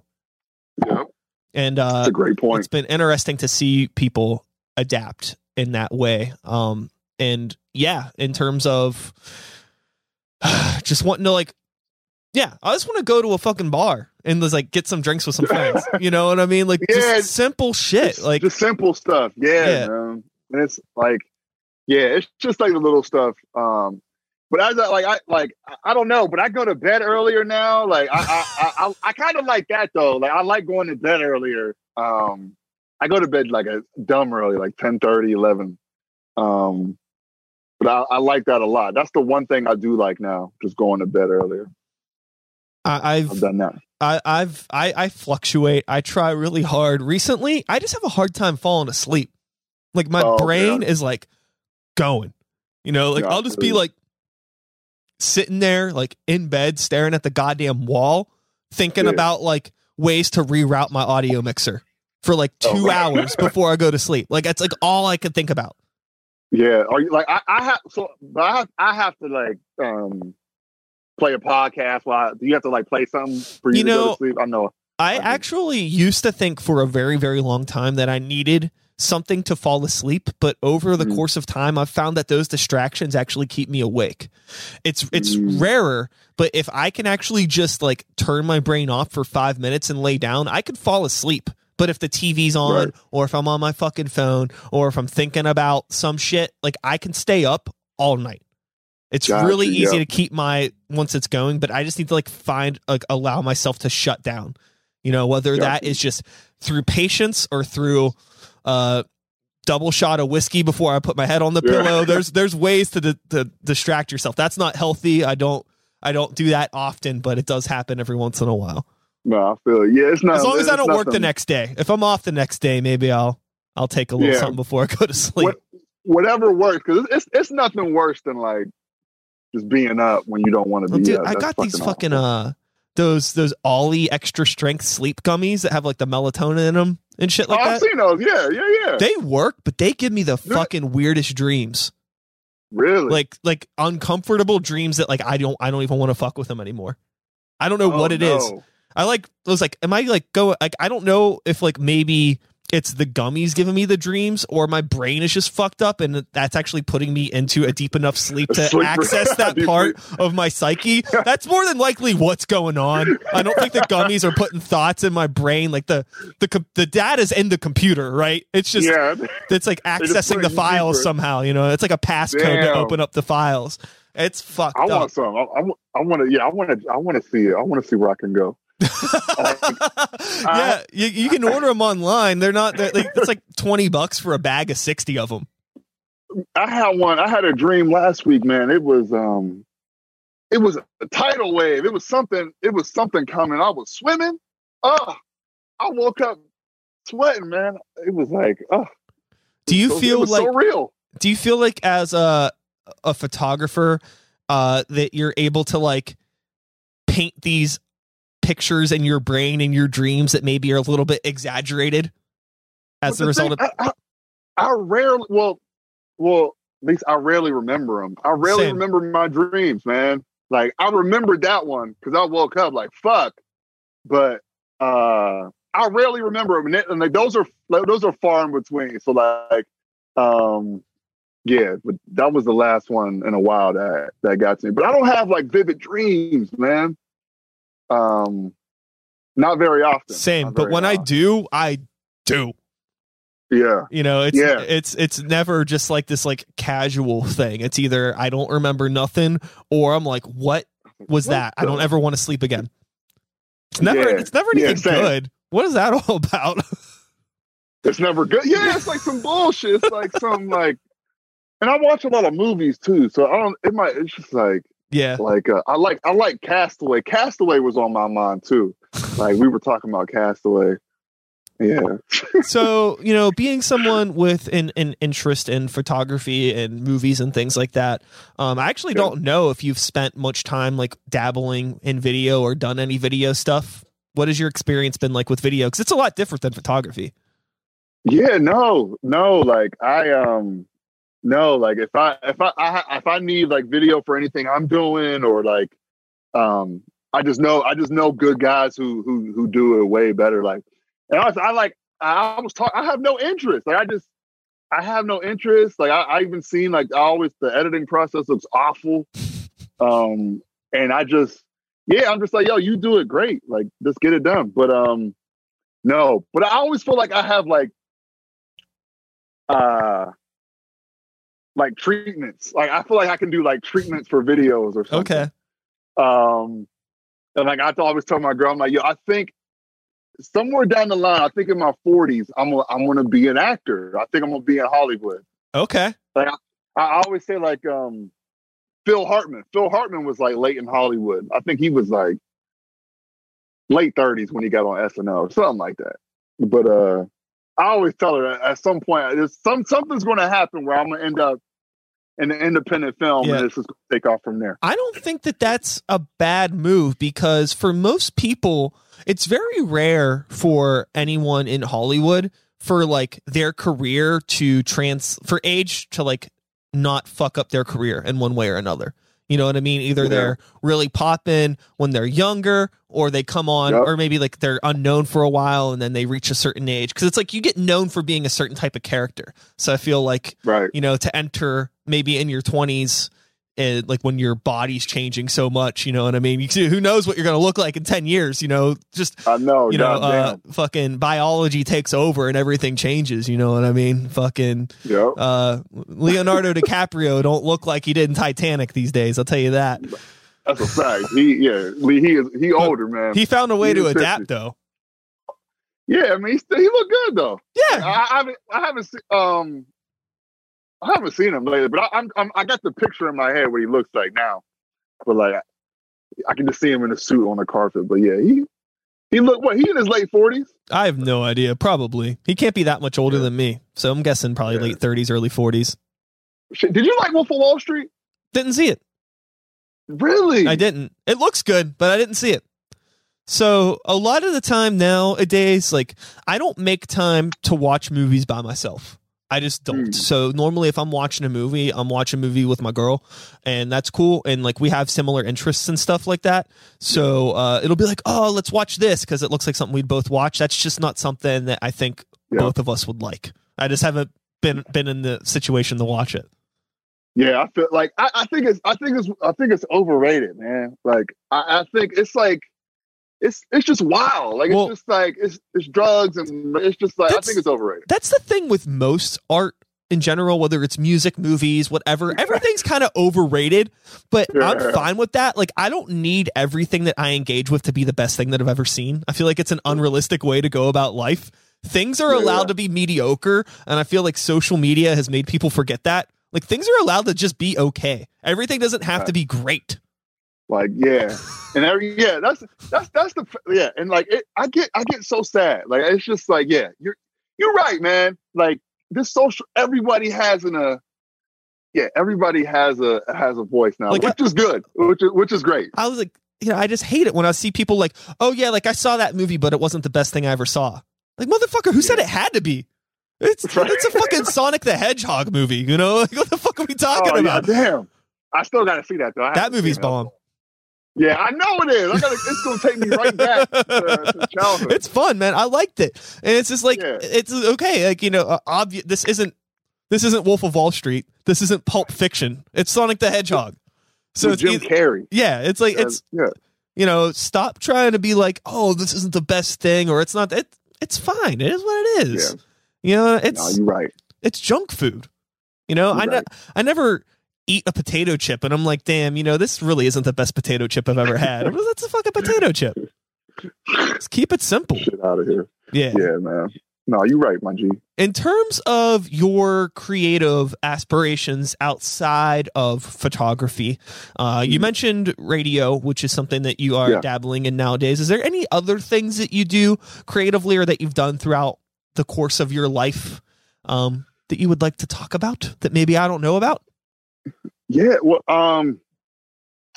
And that's uh a great point. it's been interesting to see people adapt in that way um and yeah in terms of <sighs> just wanting to like yeah i just want to go to a fucking bar and just like get some drinks with some <laughs> friends you know what i mean like Yeah, just simple shit Just- like just simple stuff. Yeah, Yeah. And it's like, yeah, it's just like the little stuff. Um, but I like, I like, I- don't know, but I go to bed earlier now. Like, I, I, I, I, I kind of like that though. Like, I like going to bed earlier. Um, I go to bed like a dumb early, like 10, 30, 11. Um, but I, I like that a lot. That's the one thing I do like now, just going to bed earlier. I, I've i've done that. I, I've I, I fluctuate. I try really hard. Recently, I just have a hard time falling asleep. Like my Oh, brain yeah. is like going. You know, like Yeah, I'll just be like sitting there, like in bed, staring at the goddamn wall, thinking Yeah. about like ways to reroute my audio mixer for like two Oh. hours <laughs> before I go to sleep. Like that's like all I could think about. Yeah, are you like I, I have so but I have I have to like um play a podcast? While do you have to like play something for you, You to go to sleep? I know. I Okay. actually used to think for a very, very long time that I needed something to fall asleep, but over the Mhm. course of time, I've found that those distractions actually keep me awake. It's it's Mm. rarer, but if I can actually just like turn my brain off for five minutes and lay down, I could fall asleep. But if the TV's on, Right. or if I'm on my fucking phone, or if I'm thinking about some shit, like I can stay up all night. It's Gotcha, really easy yeah. to keep my once it's going, but I just need to like find like allow myself to shut down. You know, whether that is just through patience or through uh double shot of whiskey before I put my head on the pillow. There's there's ways to, di- to distract yourself. That's not healthy. I don't I don't do that often, but it does happen every once in a while. No, I feel it. yeah. It's not As long as I don't work the next day. If I'm off the next day, maybe I'll I'll take a little Yeah. something before I go to sleep. What, whatever works because it's it's nothing worse than like just being up when you don't want to Well, be dude, up. I got these awful. fucking uh those those Olly extra strength sleep gummies that have like the melatonin in them and shit like oh, I've that. seen those. Yeah, yeah, yeah. They work, but they give me the Yeah. fucking weirdest dreams. really? Like like uncomfortable dreams that like I don't I don't even want to fuck with them anymore. I don't know Oh, what it is. no. I like was like, am I like go like I don't know if like maybe it's the gummies giving me the dreams or my brain is just fucked up and that's actually putting me into a deep enough sleep to Sleep- access that <laughs> part of my psyche. That's more than likely what's going on. I don't think the gummies are putting thoughts in my brain like the the the data's in the computer, right? It's just yeah, it's like <laughs> accessing the files deeper. somehow, you know. It's like a passcode to open up the files. It's fucked I up. want some. I, I, I want to. Yeah, I want to. I want to see it. I want to see where I can go. <laughs> yeah, you, you can order them online. They're not. They're like, it's like twenty bucks for a bag of sixty of them. I had one. I had a dream last week, man. It was um, it was a tidal wave. It was something. It was something coming. I was swimming. Oh, I woke up sweating, man. It was like, oh. Do you so- feel like? so real? Do you feel like as a a photographer uh, that you're able to like paint these pictures in your brain and your dreams that maybe are a little bit exaggerated as But the the result thing, of? I, I, I rarely. Well, well, at least I rarely remember them. I rarely Same. remember my dreams, man. Like I remembered that one because I woke up like fuck, but uh I rarely remember them, and, it- and like, those are like, those are far in between. So like, um, yeah, but that was the last one in a while that that got to me. But I don't have like vivid dreams, man. Um, not very often. Same, but when I do, I do. yeah, You know, it's Yeah. it's it's never just like this like casual thing. It's either I don't remember nothing or I'm like, what was What that? I don't ever want to sleep again. It's never Yeah. it's never Yeah, anything same. good. What is that <laughs> all about? It's never good. Yeah, it's like some bullshit. It's like some like, and I watch a lot of movies too. So I don't. It might. It's just like yeah. like uh, I like I like Castaway. Castaway was on my mind too. <laughs> Like we were talking about Castaway. Yeah. <laughs> so you know being someone with an, an interest in photography and movies and things like that um, i actually Sure. don't know if you've spent much time like dabbling in video or done any video stuff what has your experience been like with video because it's a lot different than photography Yeah. No. No. Like I um. No. Like if I if I, I if I need like video for anything I'm doing or like um I just know I just know good guys who who who do it way better. Like and I, I like I, was talking. I have no interest. Like I just I have no interest. Like I, I even seen like I always the editing process looks awful. Um and I just yeah I'm just like yo you do it great. Like just get it done. But um no. But I always feel like I have like uh like treatments. Like I feel like I can do like treatments for videos or something. okay Um, and like I always tell my girl, I'm like, yo, I think somewhere down the line, I think in my 40s, I'm gonna, I'm gonna be an actor. I think I'm gonna be in Hollywood. okay Like I always say like um, Phil Hartman. Phil Hartman was like late in Hollywood. I think he was like late 30s when he got on SNL or something like that. But uh, I always tell her at some point, there's some something's going to happen where I'm gonna end up an independent film, Yeah. and it's just going to take off from there. I don't think that that's a bad move because for most people, it's very rare for anyone in Hollywood for like their career to trans for age to like not fuck up their career in one way or another. You know what I mean? Either Yeah. they're really popping when they're younger, or they come on, Yep. or maybe like they're unknown for a while and then they reach a certain age. Because it's like you get known for being a certain type of character. So I feel like Right. you know to enter maybe in your twenties. uh, Like when your body's changing so much, you know what I mean. You who knows what you're going to look like in ten years? You know, just I know. you know, uh, fucking biology takes over and everything changes. You know what I mean? Fucking Yep. uh, Leonardo DiCaprio <laughs> don't look like he did in Titanic these days. I'll tell you that. That's a fact. He yeah. He is he older man. He found a way He to adapt, 50. though. yeah, I mean, he, still, he look good though. Yeah, I, I haven't I haven't seen um I haven't seen him lately, but I, I'm, I'm I got the picture in my head what he looks like now. But like I can just see him in a suit on the carpet. But yeah, he he look what he in his late forties. I have no idea. Probably he can't be that much older Yeah. than me, so I'm guessing probably Yeah. late 30s, early 40s. Did you like Wolf of Wall Street? Didn't see it. Really? I didn't. It looks good, but I didn't see it. So a lot of the time nowadays, like I don't make time to watch movies by myself. I just don't. Hmm. So normally, if I'm watching a movie, I'm watching a movie with my girl, and that's cool. And like we have similar interests and stuff like that. So uh, it'll be like, oh, let's watch this because it looks like something we'd both watch. That's just not something that I think Yeah. both of us would like. I just haven't been been in the situation to watch it. Yeah, I feel like I, I think it's I think it's I think it's overrated, man. Like I, I think it's like it's it's just wild. Like Well- it's just like it's it's drugs and it's just like I think it's overrated. that's the thing with most art in general, whether it's music, movies, whatever, everything's kind of overrated, but I'm fine with that. Like, I don't need everything that I engage with to be the best thing that I've ever seen. I feel like it's an unrealistic way to go about life. Things are Yeah. allowed to be mediocre, and I feel like social media has made people forget that. Like, things are allowed to just be okay. Everything doesn't have to be great. Like yeah, and every yeah that's that's that's the yeah and like it, I get I get so sad. Like it's just like yeah you're you're right, man. Like this social everybody has an a yeah everybody has a has a voice now, Like, which is good, which is which is great. I was like, you know, I just hate it when I see people like, oh yeah, like I saw that movie, but it wasn't the best thing I ever saw. Like motherfucker, who said it had to be? It's Right. it's a fucking Sonic the Hedgehog movie, you know? <laughs> Like what the fuck are we talking Oh, yeah, about? damn. I still got to see that though. I That movie's bomb. it. Yeah, I know it is. I gotta, it's gonna take me right back to, to childhood. it's fun, man. I liked it, and it's just like Yeah. it's okay. Like you know, uh, obvious. This isn't this isn't Wolf of Wall Street. This isn't Pulp Fiction. It's Sonic the Hedgehog. So With it's Jim Carrey. yeah, it's like it's yeah, you know, stop trying to be like, oh, this isn't the best thing, or it's not. It, it's fine. It is what it is. You know, no, it's you're right. it's junk food. You know, I You're ne- right. I never eat a potato chip, and I'm like, damn, you know, this really isn't the best potato chip I've ever had. Well, That's a fucking potato chip. Just keep it simple. Shit out of here. Yeah. Yeah, man. No, you're right, my G. In terms of your creative aspirations outside of photography, uh, you Mhm. mentioned radio, which is something that you are Yeah. dabbling in nowadays. Is there any other things that you do creatively or that you've done throughout the course of your life um, that you would like to talk about that maybe I don't know about? Yeah, well, um,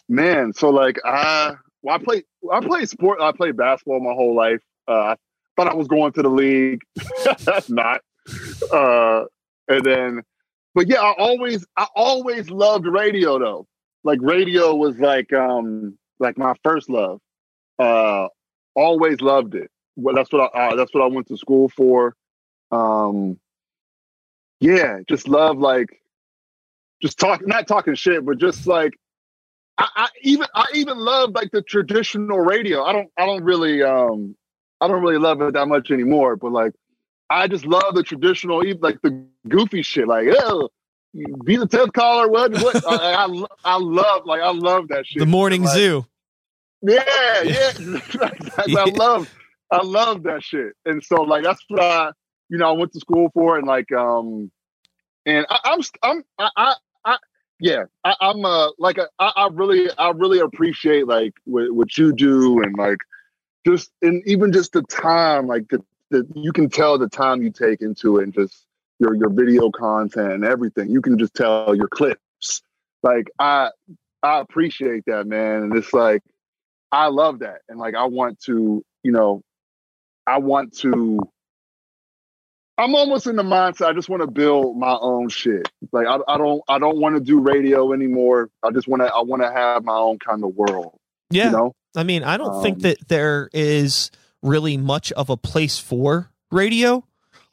man. So like, I well, I played I played sport. I played basketball my whole life. Uh, I thought I was going to the league. <laughs> Not. Uh, and then, but yeah, I always I always loved radio though. Like radio was like um like my first love. Uh, always loved it. Well, that's what I uh, that's what I went to school for. Um, yeah, just love like just talking, not talking shit, but just like I, I even I even love like the traditional radio. I don't I don't really um I don't really love it that much anymore, but like I just love the traditional even like the goofy shit, like oh be the tenth caller, what what I, I, I love like I love that shit. The morning Like, zoo. yeah, yeah. <laughs> <laughs> I love I love that shit. And so like that's what I you know I went to school for and like um and I, I'm I'm I, I I yeah I, I'm uh like I, I really I really appreciate like what, what you do and like just and even just the time like the, the you can tell the time you take into it and just your your video content and everything you can just tell your clips like I I appreciate that man and it's like I love that. And like I want to, you know, I want to I'm almost in the mindset. I just want to build my own shit. Like I, I don't I don't want to do radio anymore. I just want to I want to have my own kind of world. Yeah. You know? I mean, I don't Um, think that there is really much of a place for radio.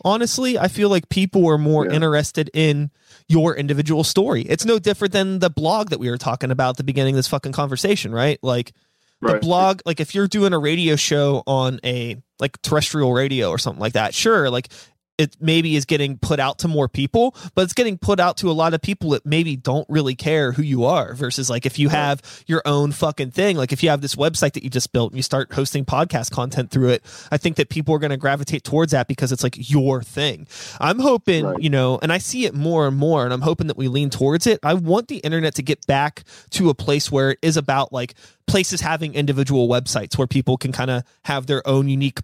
Honestly, I feel like people are more Yeah. interested in your individual story. It's no different than the blog that we were talking about at the beginning of this fucking conversation, right? Like the Right. blog, like if you're doing a radio show on a like terrestrial radio or something like that, sure, like it maybe is getting put out to more people, but it's getting put out to a lot of people that maybe don't really care who you are versus like if you have your own fucking thing, like if you have this website that you just built and you start hosting podcast content through it, I think that people are going to gravitate towards that because it's like your thing. I'm hoping, Right. you know, and I see it more and more and I'm hoping that we lean towards it. I want the internet to get back to a place where it is about like places having individual websites where people can kind of have their own unique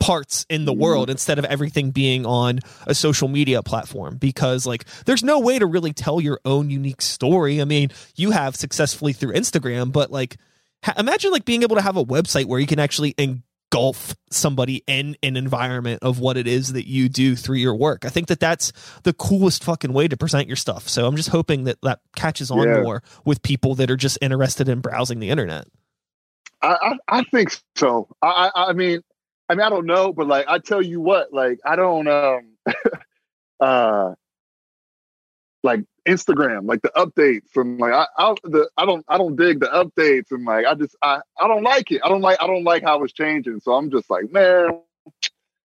parts in the Mhm. world instead of everything being on a social media platform because like there's no way to really tell your own unique story i mean you have successfully through instagram but like ha- imagine like being able to have a website where you can actually engulf somebody in an environment of what it is that you do through your work i think that that's the coolest fucking way to present your stuff so i'm just hoping that that catches on Yeah. more with people that are just interested in browsing the internet I, I I think so. I I mean I mean I don't know, but like I tell you what, like I don't um <laughs> uh like Instagram, like the updates from like I I the I don't I don't dig the updates and like I just I I don't like it. I don't like I don't like how it's changing. So I'm just like, man.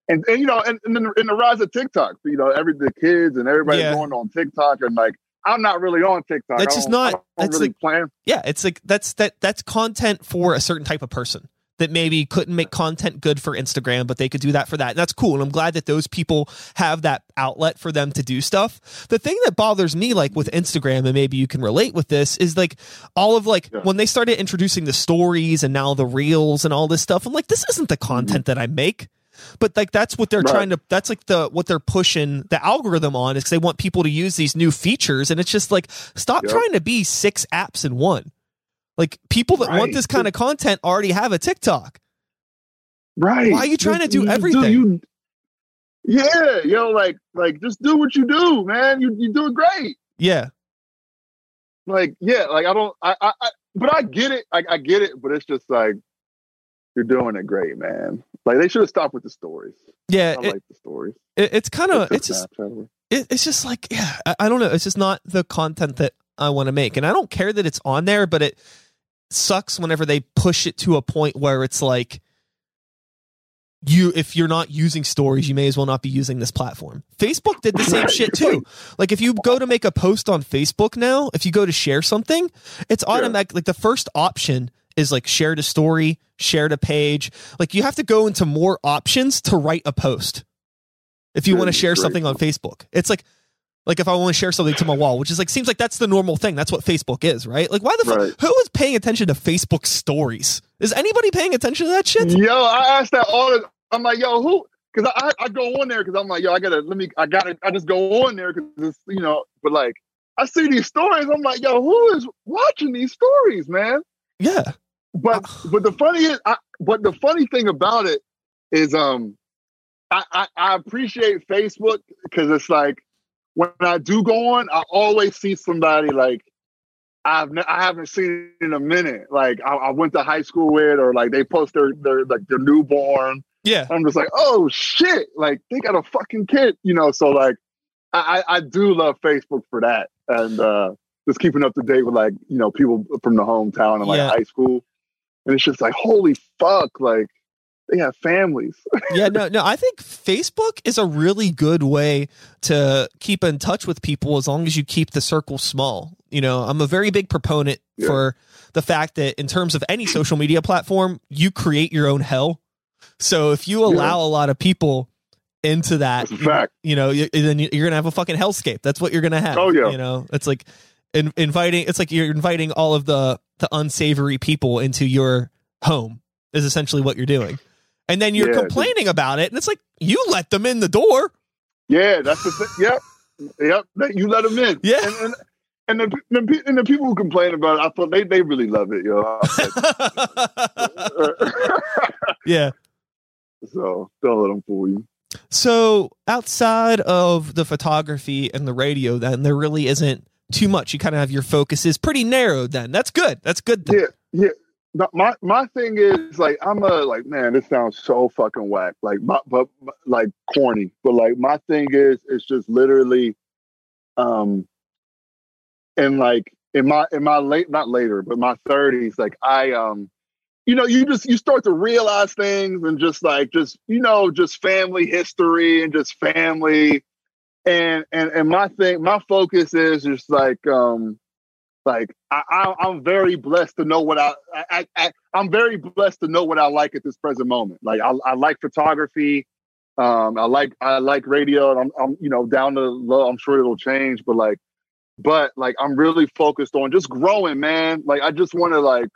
And, and you know, and, and then in the rise of TikTok, you know, every the kids and everybody Yeah. going on TikTok and like I'm not really on TikTok. That's just not- that's really like- plan. yeah it's like that's that that's content for a certain type of person that maybe couldn't make content good for instagram but they could do that for that. And that's cool. And i'm glad that those people have that outlet for them to do stuff. The thing that bothers me like with instagram and maybe you can relate with this is like all of like Yeah. when they started introducing the stories and now the reels and all this stuff i'm like this isn't the mm-hmm. content that i make. But like that's what they're Right. trying to that's like the what they're pushing the algorithm on is they want people to use these new features. And it's just like stop Yep. trying to be six apps in one like people that want this kind of content already have a TikTok. Right. Why are you trying to do everything? you- yeah, yo, like, like, just do what you do, man. You you do it great. Yeah. Like, yeah, like I don't, I, I, I but I get it. I, I get it, but it's just like you're doing it great, man. Like they should have stopped with the stories. Yeah. I It, like the stories. it- it's kind of, it's just, it, it's just like, yeah, I, I don't know. It's just not the content that I want to make. And I don't care that it's on there, but it sucks whenever they push it to a point where it's like, you if you're not using stories you may as well not be using this platform. Facebook did the same shit too. Like if you go to make a post on facebook now if you go to share something it's automatic like the first option is like share to story share to page. Like you have to go into more options to write a post if you want to share something on facebook. It's like like if i want to share something to my wall which is like seems like that's the normal thing that's what facebook is right like why the fuck who is paying attention to facebook stories is anybody paying attention to that shit Yo, I asked that all. The, I'm like, yo, who? Because I, I go on there because I'm like, yo, I gotta let me. I gotta. I just go on there because it's you know. But like, I see these stories. I'm like, yo, who is watching these stories, man? yeah But but the funny is, I, but the funny thing about it is, um, I I, I appreciate Facebook because it's like when I do go on, I always see somebody like I've ne- I haven't seen in a minute. Like I, I went to high school with, or like they post their their like their newborn. yeah I'm just like, oh shit! Like they got a fucking kid, you know. So like, I I, do love Facebook for that, and uh just keeping up to date with like you know people from the hometown and like Yeah. high school, and it's just like, holy fuck! Like they have families. <laughs> yeah, no, no. I think Facebook is a really good way to keep in touch with people as long as you keep the circle small. You know, I'm a very big proponent Yeah. for the fact that in terms of any social media platform, you create your own hell. So if you allow a lot of people into that, fact. you know, you, then you- you're gonna have a fucking hellscape. That's what you're gonna have. Oh, yeah. You know, it's like in, inviting. It's like you're inviting all of the the unsavory people into your home. Is essentially what you're doing, and then you're Yeah, complaining about it, and it's like you let them in the door. Yeah, that's the thing. Yep, yep. You let them in. Yeah. and and, and the, the and the people who complain about it, I thought they they really love it, yo. <laughs> <laughs> yeah. so don't let them fool you. So outside of the photography and the radio, then there really isn't too much. You kind of have your focus is pretty narrowed. Then that's good. That's good. Then. Yeah, yeah. No, my my thing is like I'm a like man, this sounds so fucking whack. Like my but like corny. But like my thing is it's just literally um and like in my in my late not later, but my 30s, like I um you know, you just you start to realize things and just like just you know, just family history and just family and and and my thing, my focus is just like um like I, I am very blessed to know what I, I I I'm very blessed to know what I like at this present moment. Like I, I like photography, um, I like I like radio, and I'm, I'm you know down to low. I'm sure it'll change, but like, but like I'm really focused on just growing, man. Like I just want to like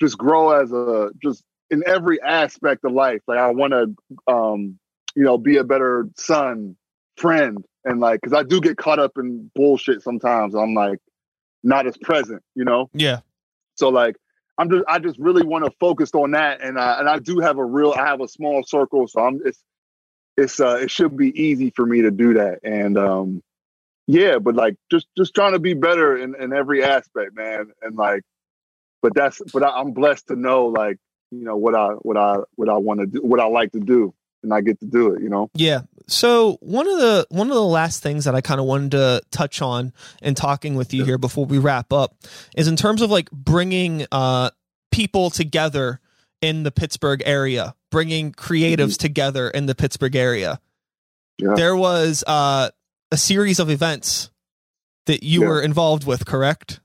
just grow as a just in every aspect of life. Like I want to um you know be a better son, friend, and like because I do get caught up in bullshit sometimes. I'm like not as present, you know. Yeah. So like I'm just I just really want to focus on that, and I, and I do have a real I have a small circle, so I'm it's it's uh it should be easy for me to do that, and um yeah, but like just just trying to be better in in every aspect, man, and like but that's but I, I'm blessed to know like you know what I what I what I want to do what I like to do and I get to do it, you know? Yeah. So one of the one of the last things that I kind of wanted to touch on in talking with you here before we wrap up is in terms of like bringing uh people together in the Pittsburgh area, bringing creatives mm-hmm. together in the Pittsburgh area. Yeah. There was uh a series of events that you yeah. were involved with, correct?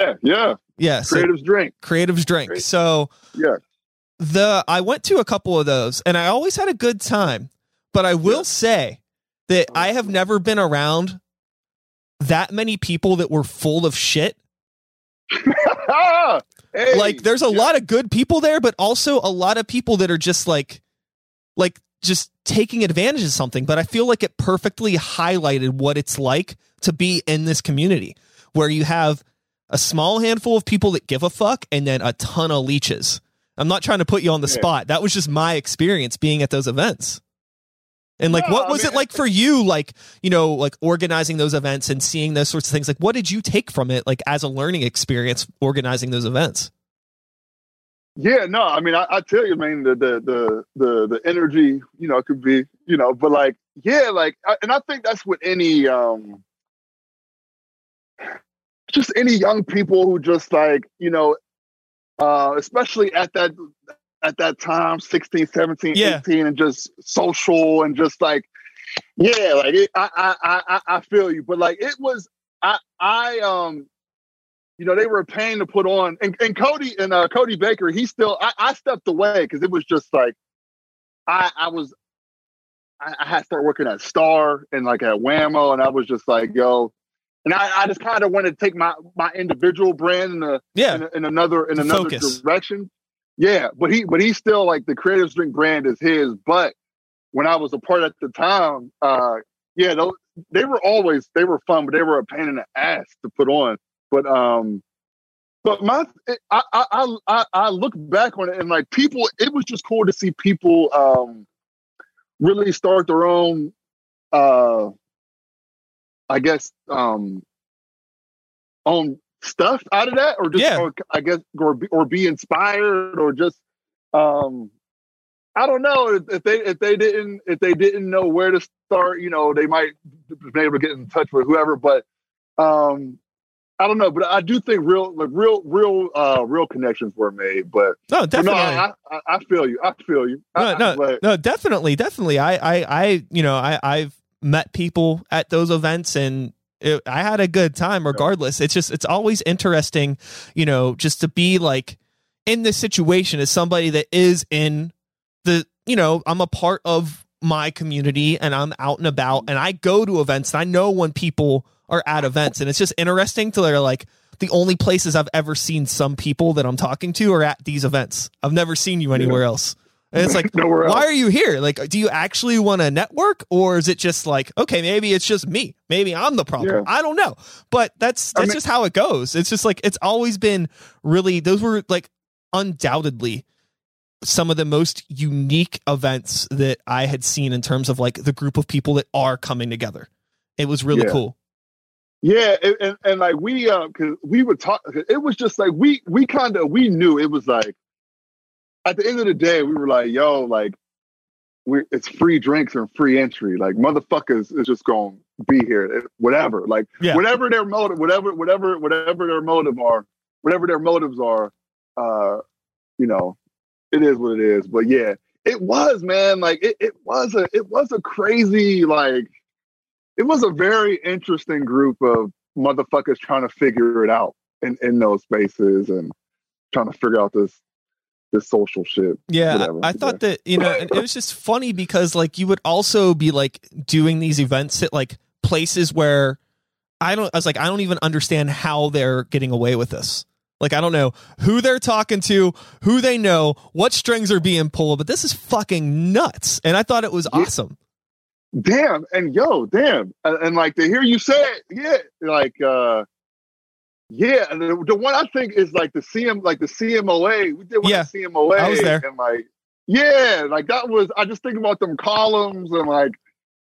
Yeah, yeah. Yeah. Creatives so, drink. Creatives drink. Great. So yeah. The I went to a couple of those and I always had a good time. But I will say that I have never been around that many people that were full of shit. <laughs> hey, like there's a yeah. lot of good people there, but also a lot of people that are just like like just taking advantage of something. But I feel like it perfectly highlighted what it's like to be in this community where you have a small handful of people that give a fuck and then a ton of leeches. I'm not trying to put you on the spot. That was just my experience being at those events. And like, no, what was I mean, it like for you? Like, you know, like organizing those events and seeing those sorts of things. Like, what did you take from it? Like, as a learning experience, organizing those events. Yeah, no, I mean, I, I tell you, man, the, the the the the energy, you know, could be, you know, but like, yeah, like, and I think that's what any um just any young people who just like you know uh especially at that at that time 16 17 yeah. 18 and just social and just like yeah like it, I, I i i feel you but like it was i i um you know they were a pain to put on and, and cody and uh cody baker he still i, I stepped away because it was just like i i was I, I had to start working at star and like at whammo and i was just like yo and I, I just kind of wanted to take my my individual brand in a yeah in, in another in another Focus. direction. Yeah, but he but he's still like the Creatives Drink brand is his. But when I was a part at the time, uh, yeah, those, they were always they were fun, but they were a pain in the ass to put on. But um, but my I I I I look back on it and like people, it was just cool to see people um really start their own uh I guess um own stuff out of that or just yeah. or, I guess or be, or be inspired or just um I don't know if, they if they didn't if they didn't know where to start, you know, they might be able to get in touch with whoever, but um I don't know, but I do think real, like real, real, uh, real connections were made. But no, definitely, no, I, I, I, feel you. I feel you. No, I, no, no, definitely, definitely. I, I, I, you know, I, I've met people at those events and it, I had a good time regardless. It's just it's always interesting, you know, just to be like in this situation as somebody that is in the, you know, I'm a part of my community and I'm out and about and I go to events and I know when people are at events and it's just interesting to like the only places I've ever seen some people that I'm talking to are at these events. I've never seen you anywhere yeah. else. And it's like, <laughs> why are you here? Like, do you actually want to network, or is it just like, okay, maybe it's just me, maybe I'm the problem. Yeah. I don't know, but that's that's I mean, just how it goes. It's just like it's always been really. Those were like undoubtedly some of the most unique events that I had seen in terms of like the group of people that are coming together. It was really Yeah. cool. Yeah, and, and, and like we uh cause we would talk it was just like we we kind of we knew it was like at the end of the day we were like, yo, like we it's free drinks and free entry. Like motherfuckers is just gonna be here. Whatever. Like Yeah. whatever their motive, whatever, whatever, whatever their motive are, whatever their motives are, uh, you know, it is what it is. But yeah, it was, man, like it, it was a it was a crazy, like it was a very interesting group of motherfuckers trying to figure it out in, in those spaces and trying to figure out this this social shit. Yeah, whatever. I, thought that you know, and it was just funny because like you would also be like doing these events at like places where I don't. I was like, I don't even understand how they're getting away with this. Like, I don't know who they're talking to, who they know, what strings are being pulled, but this is fucking nuts. And I thought it was Yeah. awesome. damn and yo damn and, and like to hear you say it yeah like uh yeah and the, the one i think is like the cm like the cmoa we did one Yeah, at cmoa I was there. and like yeah like that was i just think about them columns and like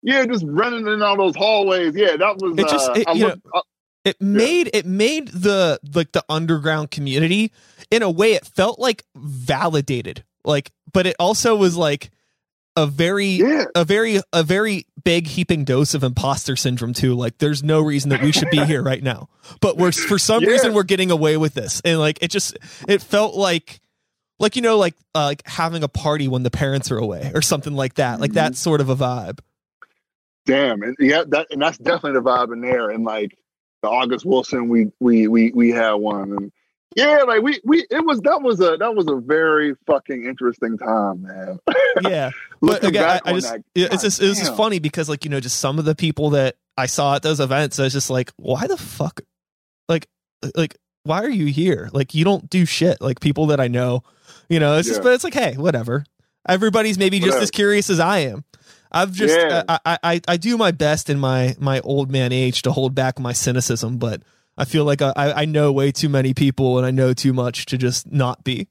yeah just running in all those hallways yeah that was It just- uh, it- looked, uh, It made it made the like the underground community in a way it felt like validated. Like, but it also was like a very yeah a very a very big heaping dose of imposter syndrome too. Like there's no reason that we should be here right now. But we're for some <laughs> Yeah. reason we're getting away with this. And like it just it felt like like you know like uh, like having a party when the parents are away or something like that. Like Mhm. that sort of a vibe. damn and yeah that and that's definitely the vibe in there and like the august wilson we we we we had one and yeah like we we it was that was a that was a very fucking interesting time man <laughs> Yeah. but again, I, I just that, it's just it was just funny because like you know just some of the people that I saw at those events, I was just like, why the fuck, like uh, like why are you here? Like you don't do shit. Like people that I know, you know. It's just but it's like hey, whatever. Everybody's maybe just Whatever. as curious as I am. I've just Yeah. Uh, I, I I I do my best in my my old man age to hold back my cynicism, but I feel like I I know way too many people and I know too much to just not be.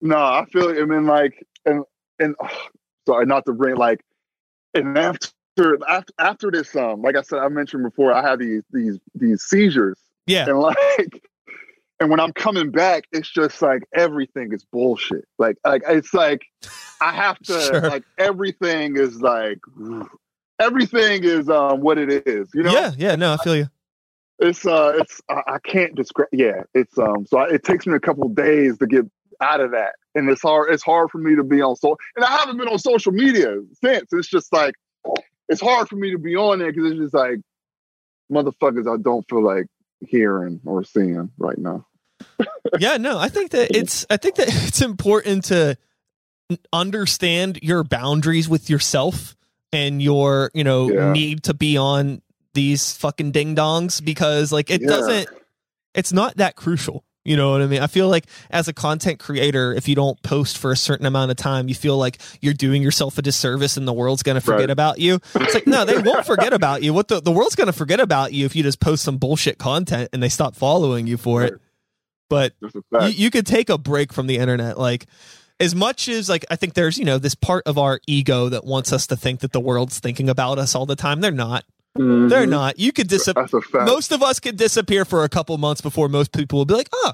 No, I feel. I mean, like, and and oh, <sighs> sorry, not to bring like, and after after after this, um, like I said, I mentioned before, I had these these these seizures, Yeah. and <laughs> like, and when I'm coming back, it's just like everything is bullshit. Like, like it's like I have to <laughs> Sure. like everything is like <sighs> everything is um what it is. You know, Yeah, yeah, no, I feel you. It's uh it's I, I can't describe yeah it's um so I, it takes me a couple days to get out of that. And it's hard it's hard for me to be on so and i haven't been on social media since. It's just like it's hard for me to be on there because it's just like motherfuckers i don't feel like hearing or seeing right now. <laughs> Yeah no i think that it's i think that <laughs> it's important to understand your boundaries with yourself and your you know Yeah. need to be on these fucking ding dongs because like it Yeah. doesn't it's not that crucial you know what i mean? I feel like as a content creator if you don't post for a certain amount of time you feel like you're doing yourself a disservice and the world's going to forget Right. about you. It's like no they won't forget about you. What the, the world's going to forget about you if you just post some bullshit content and they stop following you for it. But you, you could take a break from the internet like as much as like i think there's you know this part of our ego that wants us to think that the world's thinking about us all the time. They're not they're Mhm. not you could dis- that's a fact most of us could disappear for a couple months before most people will be like oh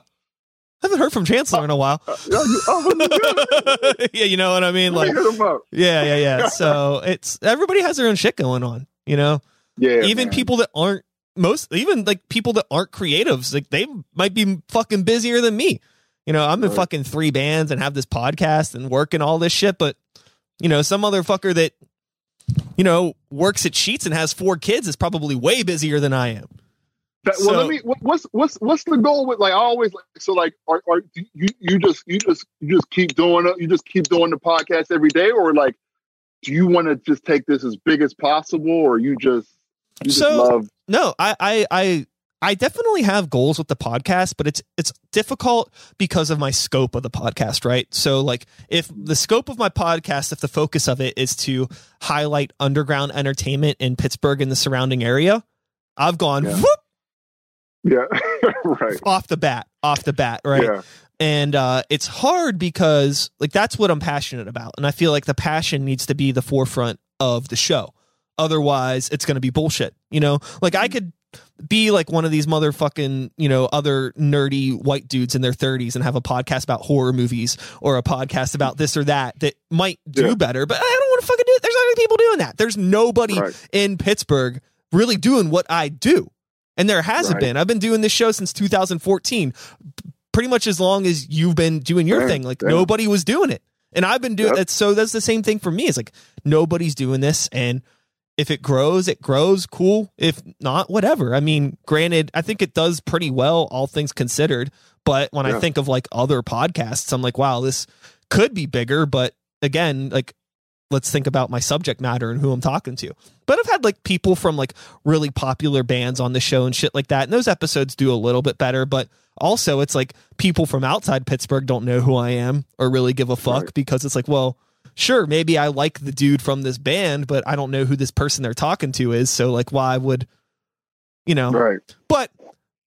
I haven't heard from Chancellor in a while. Uh, yeah, you- oh, <laughs> yeah, you know what I mean? Like, hit 'em up. yeah, yeah, yeah. <laughs> So it's everybody has their own shit going on, you know? yeah even man. people that aren't most even like people that aren't creatives like they might be fucking busier than me you know i'm in Right. fucking three bands and have this podcast and work and all this shit but you know some motherfucker that you know works at Sheetz and has four kids is probably way busier than i am That, well, So- let me. What's what's what's the goal with like? I always like so like. Are, are you you just you just you just keep doing it? You just keep doing the podcast every day, or like, do you want to just take this as big as possible, or you just you just So- love? no I, I i i definitely have goals with the podcast but it's it's difficult because of my scope of the podcast right so like if the scope of my podcast if the focus of it is to highlight underground entertainment in pittsburgh and the surrounding area i've gone Yeah. whoop Yeah, <laughs> right. off the bat off the bat right Yeah, and uh, it's hard because like that's what I'm passionate about, and I feel like the passion needs to be the forefront of the show. Otherwise, it's going to be bullshit. You know, like I could be like one of these motherfucking, you know, other nerdy white dudes in their 30s and have a podcast about horror movies or a podcast about this or that that might do Yeah. better, but I don't want to fucking do it. There's other people doing that. There's nobody Right. in Pittsburgh really doing what I do. And there hasn't Right. been. I've been doing this show since 2014, pretty much as long as you've been doing your thing. Like yeah. nobody was doing it. And I've been doing Yep. it. So that's the same thing for me. It's like nobody's doing this. And if it grows, it grows. Cool. If not, whatever. I mean, granted, I think it does pretty well, all things considered. But when I think of like other podcasts, I'm like, wow, this could be bigger. But again, like, let's think about my subject matter and who I'm talking to. But I've had like people from like really popular bands on the show and shit like that. And those episodes do a little bit better. But also, it's like people from outside Pittsburgh don't know who I am or really give a fuck Right. because it's like, well, sure, maybe I like the dude from this band, but I don't know who this person they're talking to is. So, like, why would, you know, Right. but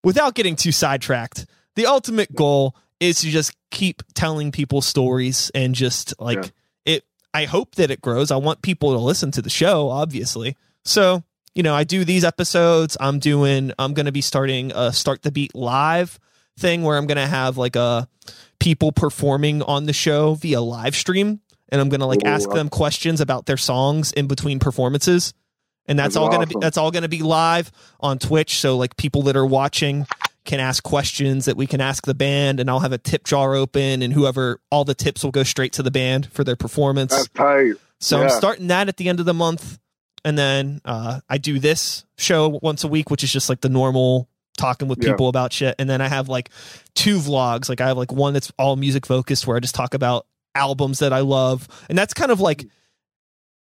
without getting too sidetracked, the ultimate goal is to just keep telling people stories and just like Yeah. it. I hope that it grows. I want people to listen to the show, obviously. So, you know, I do these episodes. I'm doing, I'm going to be starting a Start the Beat live thing where I'm going to have like a people performing on the show via live stream. And I'm going to like Ooh, ask I- them questions about their songs in between performances. And that's, That's all going to be, that's all to be live on Twitch. So like people that are watching can ask questions that we can ask the band and I'll have a tip jar open and whoever all the tips will go straight to the band for their performance. That's tight. So I'm starting that at the end of the month, and then uh, I do this show once a week, which is just like the normal talking with Yeah. people about shit. And then I have like two vlogs. Like I have like one that's all music focused, where I just talk about albums that I love, and that's kind of like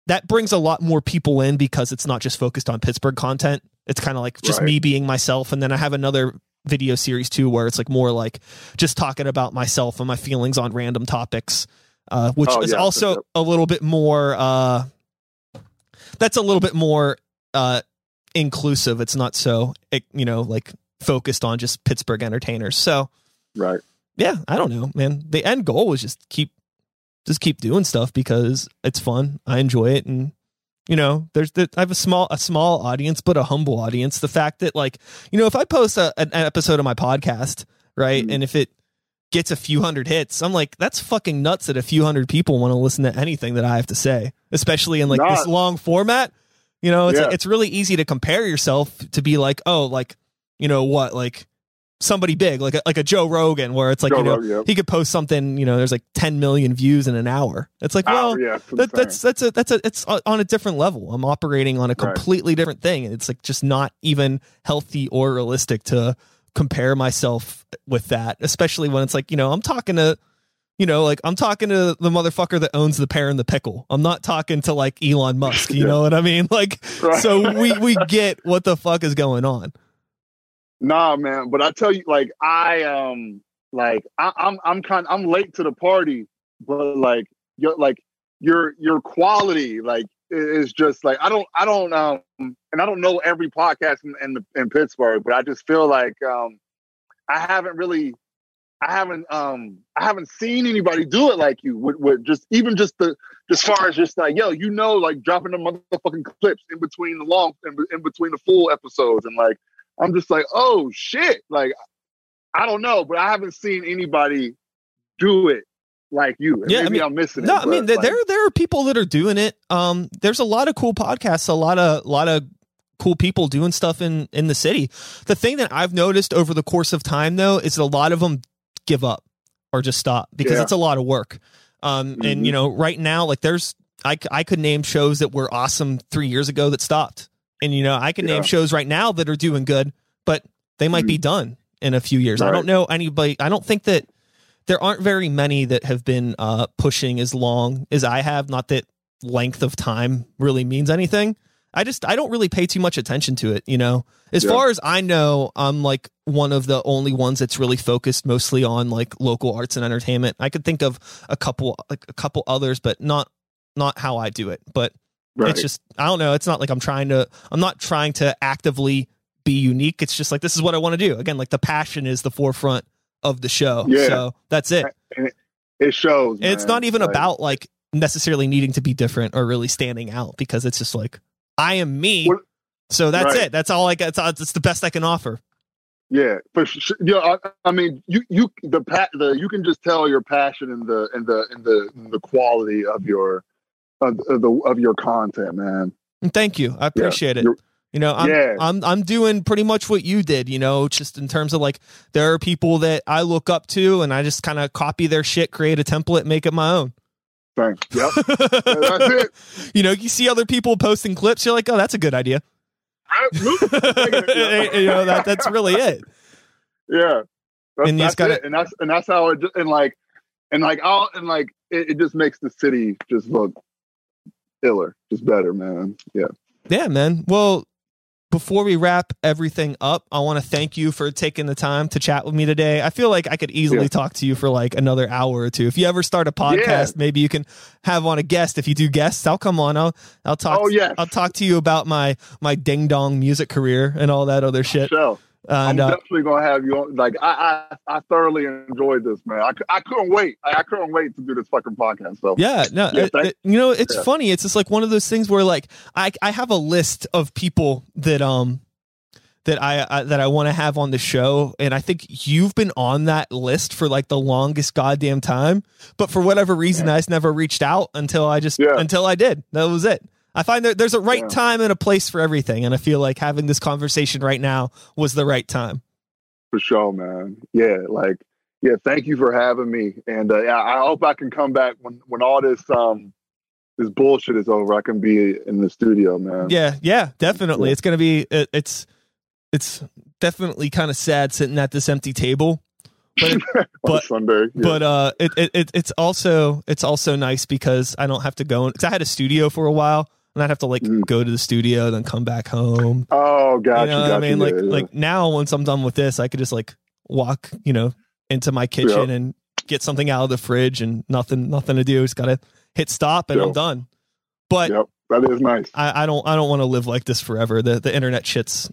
that brings a lot more people in because it's not just focused on Pittsburgh content. It's kind of like just Right. me being myself, and then I have another video series too where it's like more like just talking about myself and my feelings on random topics uh, which Oh, is yeah, also yep. a little bit more uh, that's a little bit more uh, inclusive it's not so it, you know like focused on just pittsburgh entertainers so Right. yeah i don't know man the end goal was just keep just keep doing stuff because it's fun. I enjoy it. And you know there's the, i have a small a small audience but a humble audience. The fact that like you know if i post a, an episode of my podcast right Mhm. and if it gets a few hundred hits i'm like that's fucking nuts that a few hundred people want to listen to anything that i have to say especially in like Not- this long format. You know it's Yeah. it's really easy to compare yourself to be like oh like you know what like somebody big like a, like a joe rogan where it's like Joe you know Rogan, he could post something you know there's like 10 million views in an hour. It's like oh, well Oh, yeah, that, that's that's a that's a it's on on a different level. I'm operating on a Right. completely different thing and it's like just not even healthy or realistic to compare myself with that especially when it's like you know i'm talking to you know like i'm talking to the motherfucker that owns the pear and the pickle. I'm not talking to like elon musk you <laughs> Yeah. know what i mean? <laughs> Like Right. so we we get what the fuck is going on Nah, man. But I tell you, like I um, like I, I'm I'm kind I'm late to the party, but like your like your your quality like is just like I don't I don't um and I don't know every podcast in in, the, in Pittsburgh, but I just feel like um I haven't really I haven't um I haven't seen anybody do it like you with, with just even just the as far as just like yo you know like dropping the motherfucking clips in between the long in, in between the full episodes and like I'm just like, oh shit. Like, I don't know, but I haven't seen anybody do it like you. And Yeah, I maybe mean- I'm missing No, it. I mean there like, there there are people that are doing it. Um, there's a lot of cool podcasts, a lot of a lot of cool people doing stuff in in the city. The thing that I've noticed over the course of time though is that a lot of them give up or just stop because Yeah. it's a lot of work. Um, and Mhm. you know, right now, like there's I I could name shows that were awesome three years ago that stopped, and you know I can Yeah. name shows right now that are doing good, but they might be done in a few years. I don't know anybody. I don't think that there aren't very many that have been uh, pushing as long as I have. Not that length of time really means anything. I just I don't really pay too much attention to it. You know, as Yeah. far as I know, I'm like one of the only ones that's really focused mostly on like local arts and entertainment. I could think of a couple like a couple others, but not not how I do it. But right. it's just I don't know. It's not like I'm trying to. I'm not trying to actively be unique. It's just like this is what I want to do. Again, like the passion is the forefront of the show. Yeah. So that's it. It shows. And it's not even Like, about like necessarily needing to be different or really standing out because it's just like I am me. So that's Right. it. That's all I got. It's, it's the best I can offer. Yeah, for sure. You know, I, I mean, you you the the you can just tell your passion and the and the and the and the quality of your of, of the of your content, man. Thank you. I appreciate it. you're- know, I'm, Yeah. I'm I'm doing pretty much what you did. You know, just in terms of like there are people that I look up to, and I just kind of copy their shit, create a template, make it my own. Thanks. <laughs> Yep, that's it. you know, you see other people posting clips, you're like, oh, that's a good idea. <laughs> You know, that that's really it. Yeah, that's, And you that's gotta- it. and that's and that's how it and like and like I'll and like it, it just makes the city just look iller, just better, man. Yeah, Yeah, man. Well, before we wrap everything up, I want to thank you for taking the time to chat with me today. I feel like I could easily Yeah. talk to you for like another hour or two. If you ever start a podcast, maybe you can have on a guest. If you do guests, I'll come on. I'll I'll talk. Oh, yes. I'll talk to you about my my ding dong music career and all that other shit. so And I'm uh, definitely gonna have you on. Like I, I, I thoroughly enjoyed this, man. I, I couldn't wait. I, I couldn't wait to do this fucking podcast. So Yeah, no, Yeah, you know, it's Yeah. funny. It's just like one of those things where like I I have a list of people that um that I, I that I want to have on the show, and I think you've been on that list for like the longest goddamn time. But for whatever reason, I just never reached out until I just Yeah. until I did. That was it. I find that there's a right Yeah. time and a place for everything, and I feel like having this conversation right now was the right time. for sure, man. Yeah, like yeah. Thank you for having me, and uh, yeah, I hope I can come back when when all this um this bullshit is over. I can be in the studio, man. Yeah, yeah, definitely. Yeah. It's gonna be it, it's it's definitely kind of sad sitting at this empty table. But it, <laughs> but- Sunday. Yeah. but uh it, it, it it's also it's also nice because I don't have to go because I had a studio for a while and I'd have to like Mm. go to the studio and then come back home. oh, gotcha. you know gotcha. I mean? yeah, Like yeah. like now once I'm done with this, I could just like walk, you know, into my kitchen Yeah. and get something out of the fridge and nothing nothing to do. Just gotta hit stop and I'm done. But Yep, that is nice. I, I don't I don't want to live like this forever. The the internet shit's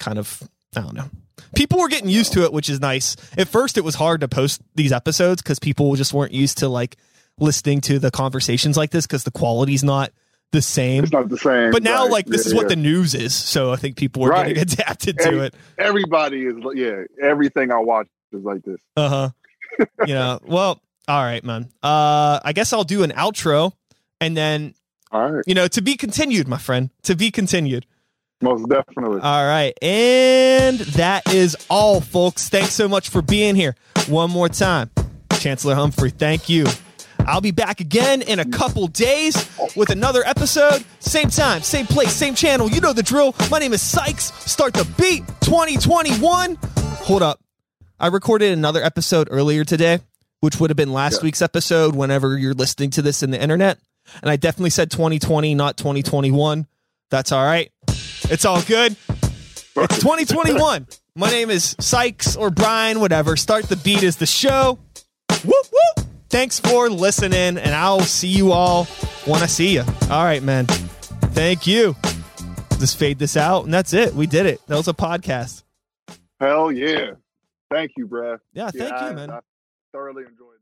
kind of I don't know. People were getting used to it, which is nice. At first, it was hard to post these episodes because people just weren't used to like listening to the conversations like this because the quality's not the same. It's not the same. But now, right. like this Yeah, is what yeah. the news is, so I think people are Right. getting adapted to Every- it. everybody is. Yeah, everything I watch is like this. Uh huh. yeah. <laughs> Well, all right, man. Uh, I guess I'll do an outro, and then All right, you know, to be continued, my friend. To be continued. most definitely. All right. And that is all, folks. Thanks so much for being here. One more time, Chancellor Humphrey, thank you. I'll be back again in a couple days with another episode. Same time, same place, same channel. You know the drill. My name is Sykes. Start the beat 2021. Hold up. I recorded another episode earlier today, which would have been last Yeah. week's episode whenever you're listening to this in the internet. And I definitely said 2020, not 2021. That's all right. It's all good. It's 2021. <laughs> My name is Sykes or Brian, whatever. Start the beat is the show. Whoop whoop. Thanks for listening, and I'll see you all when I see you. All right, man. Thank you. Just fade this out, and that's it. We did it. That was a podcast. Hell yeah! Thank you, bruh. Yeah, thank yeah, you, I- man. I thoroughly enjoyed.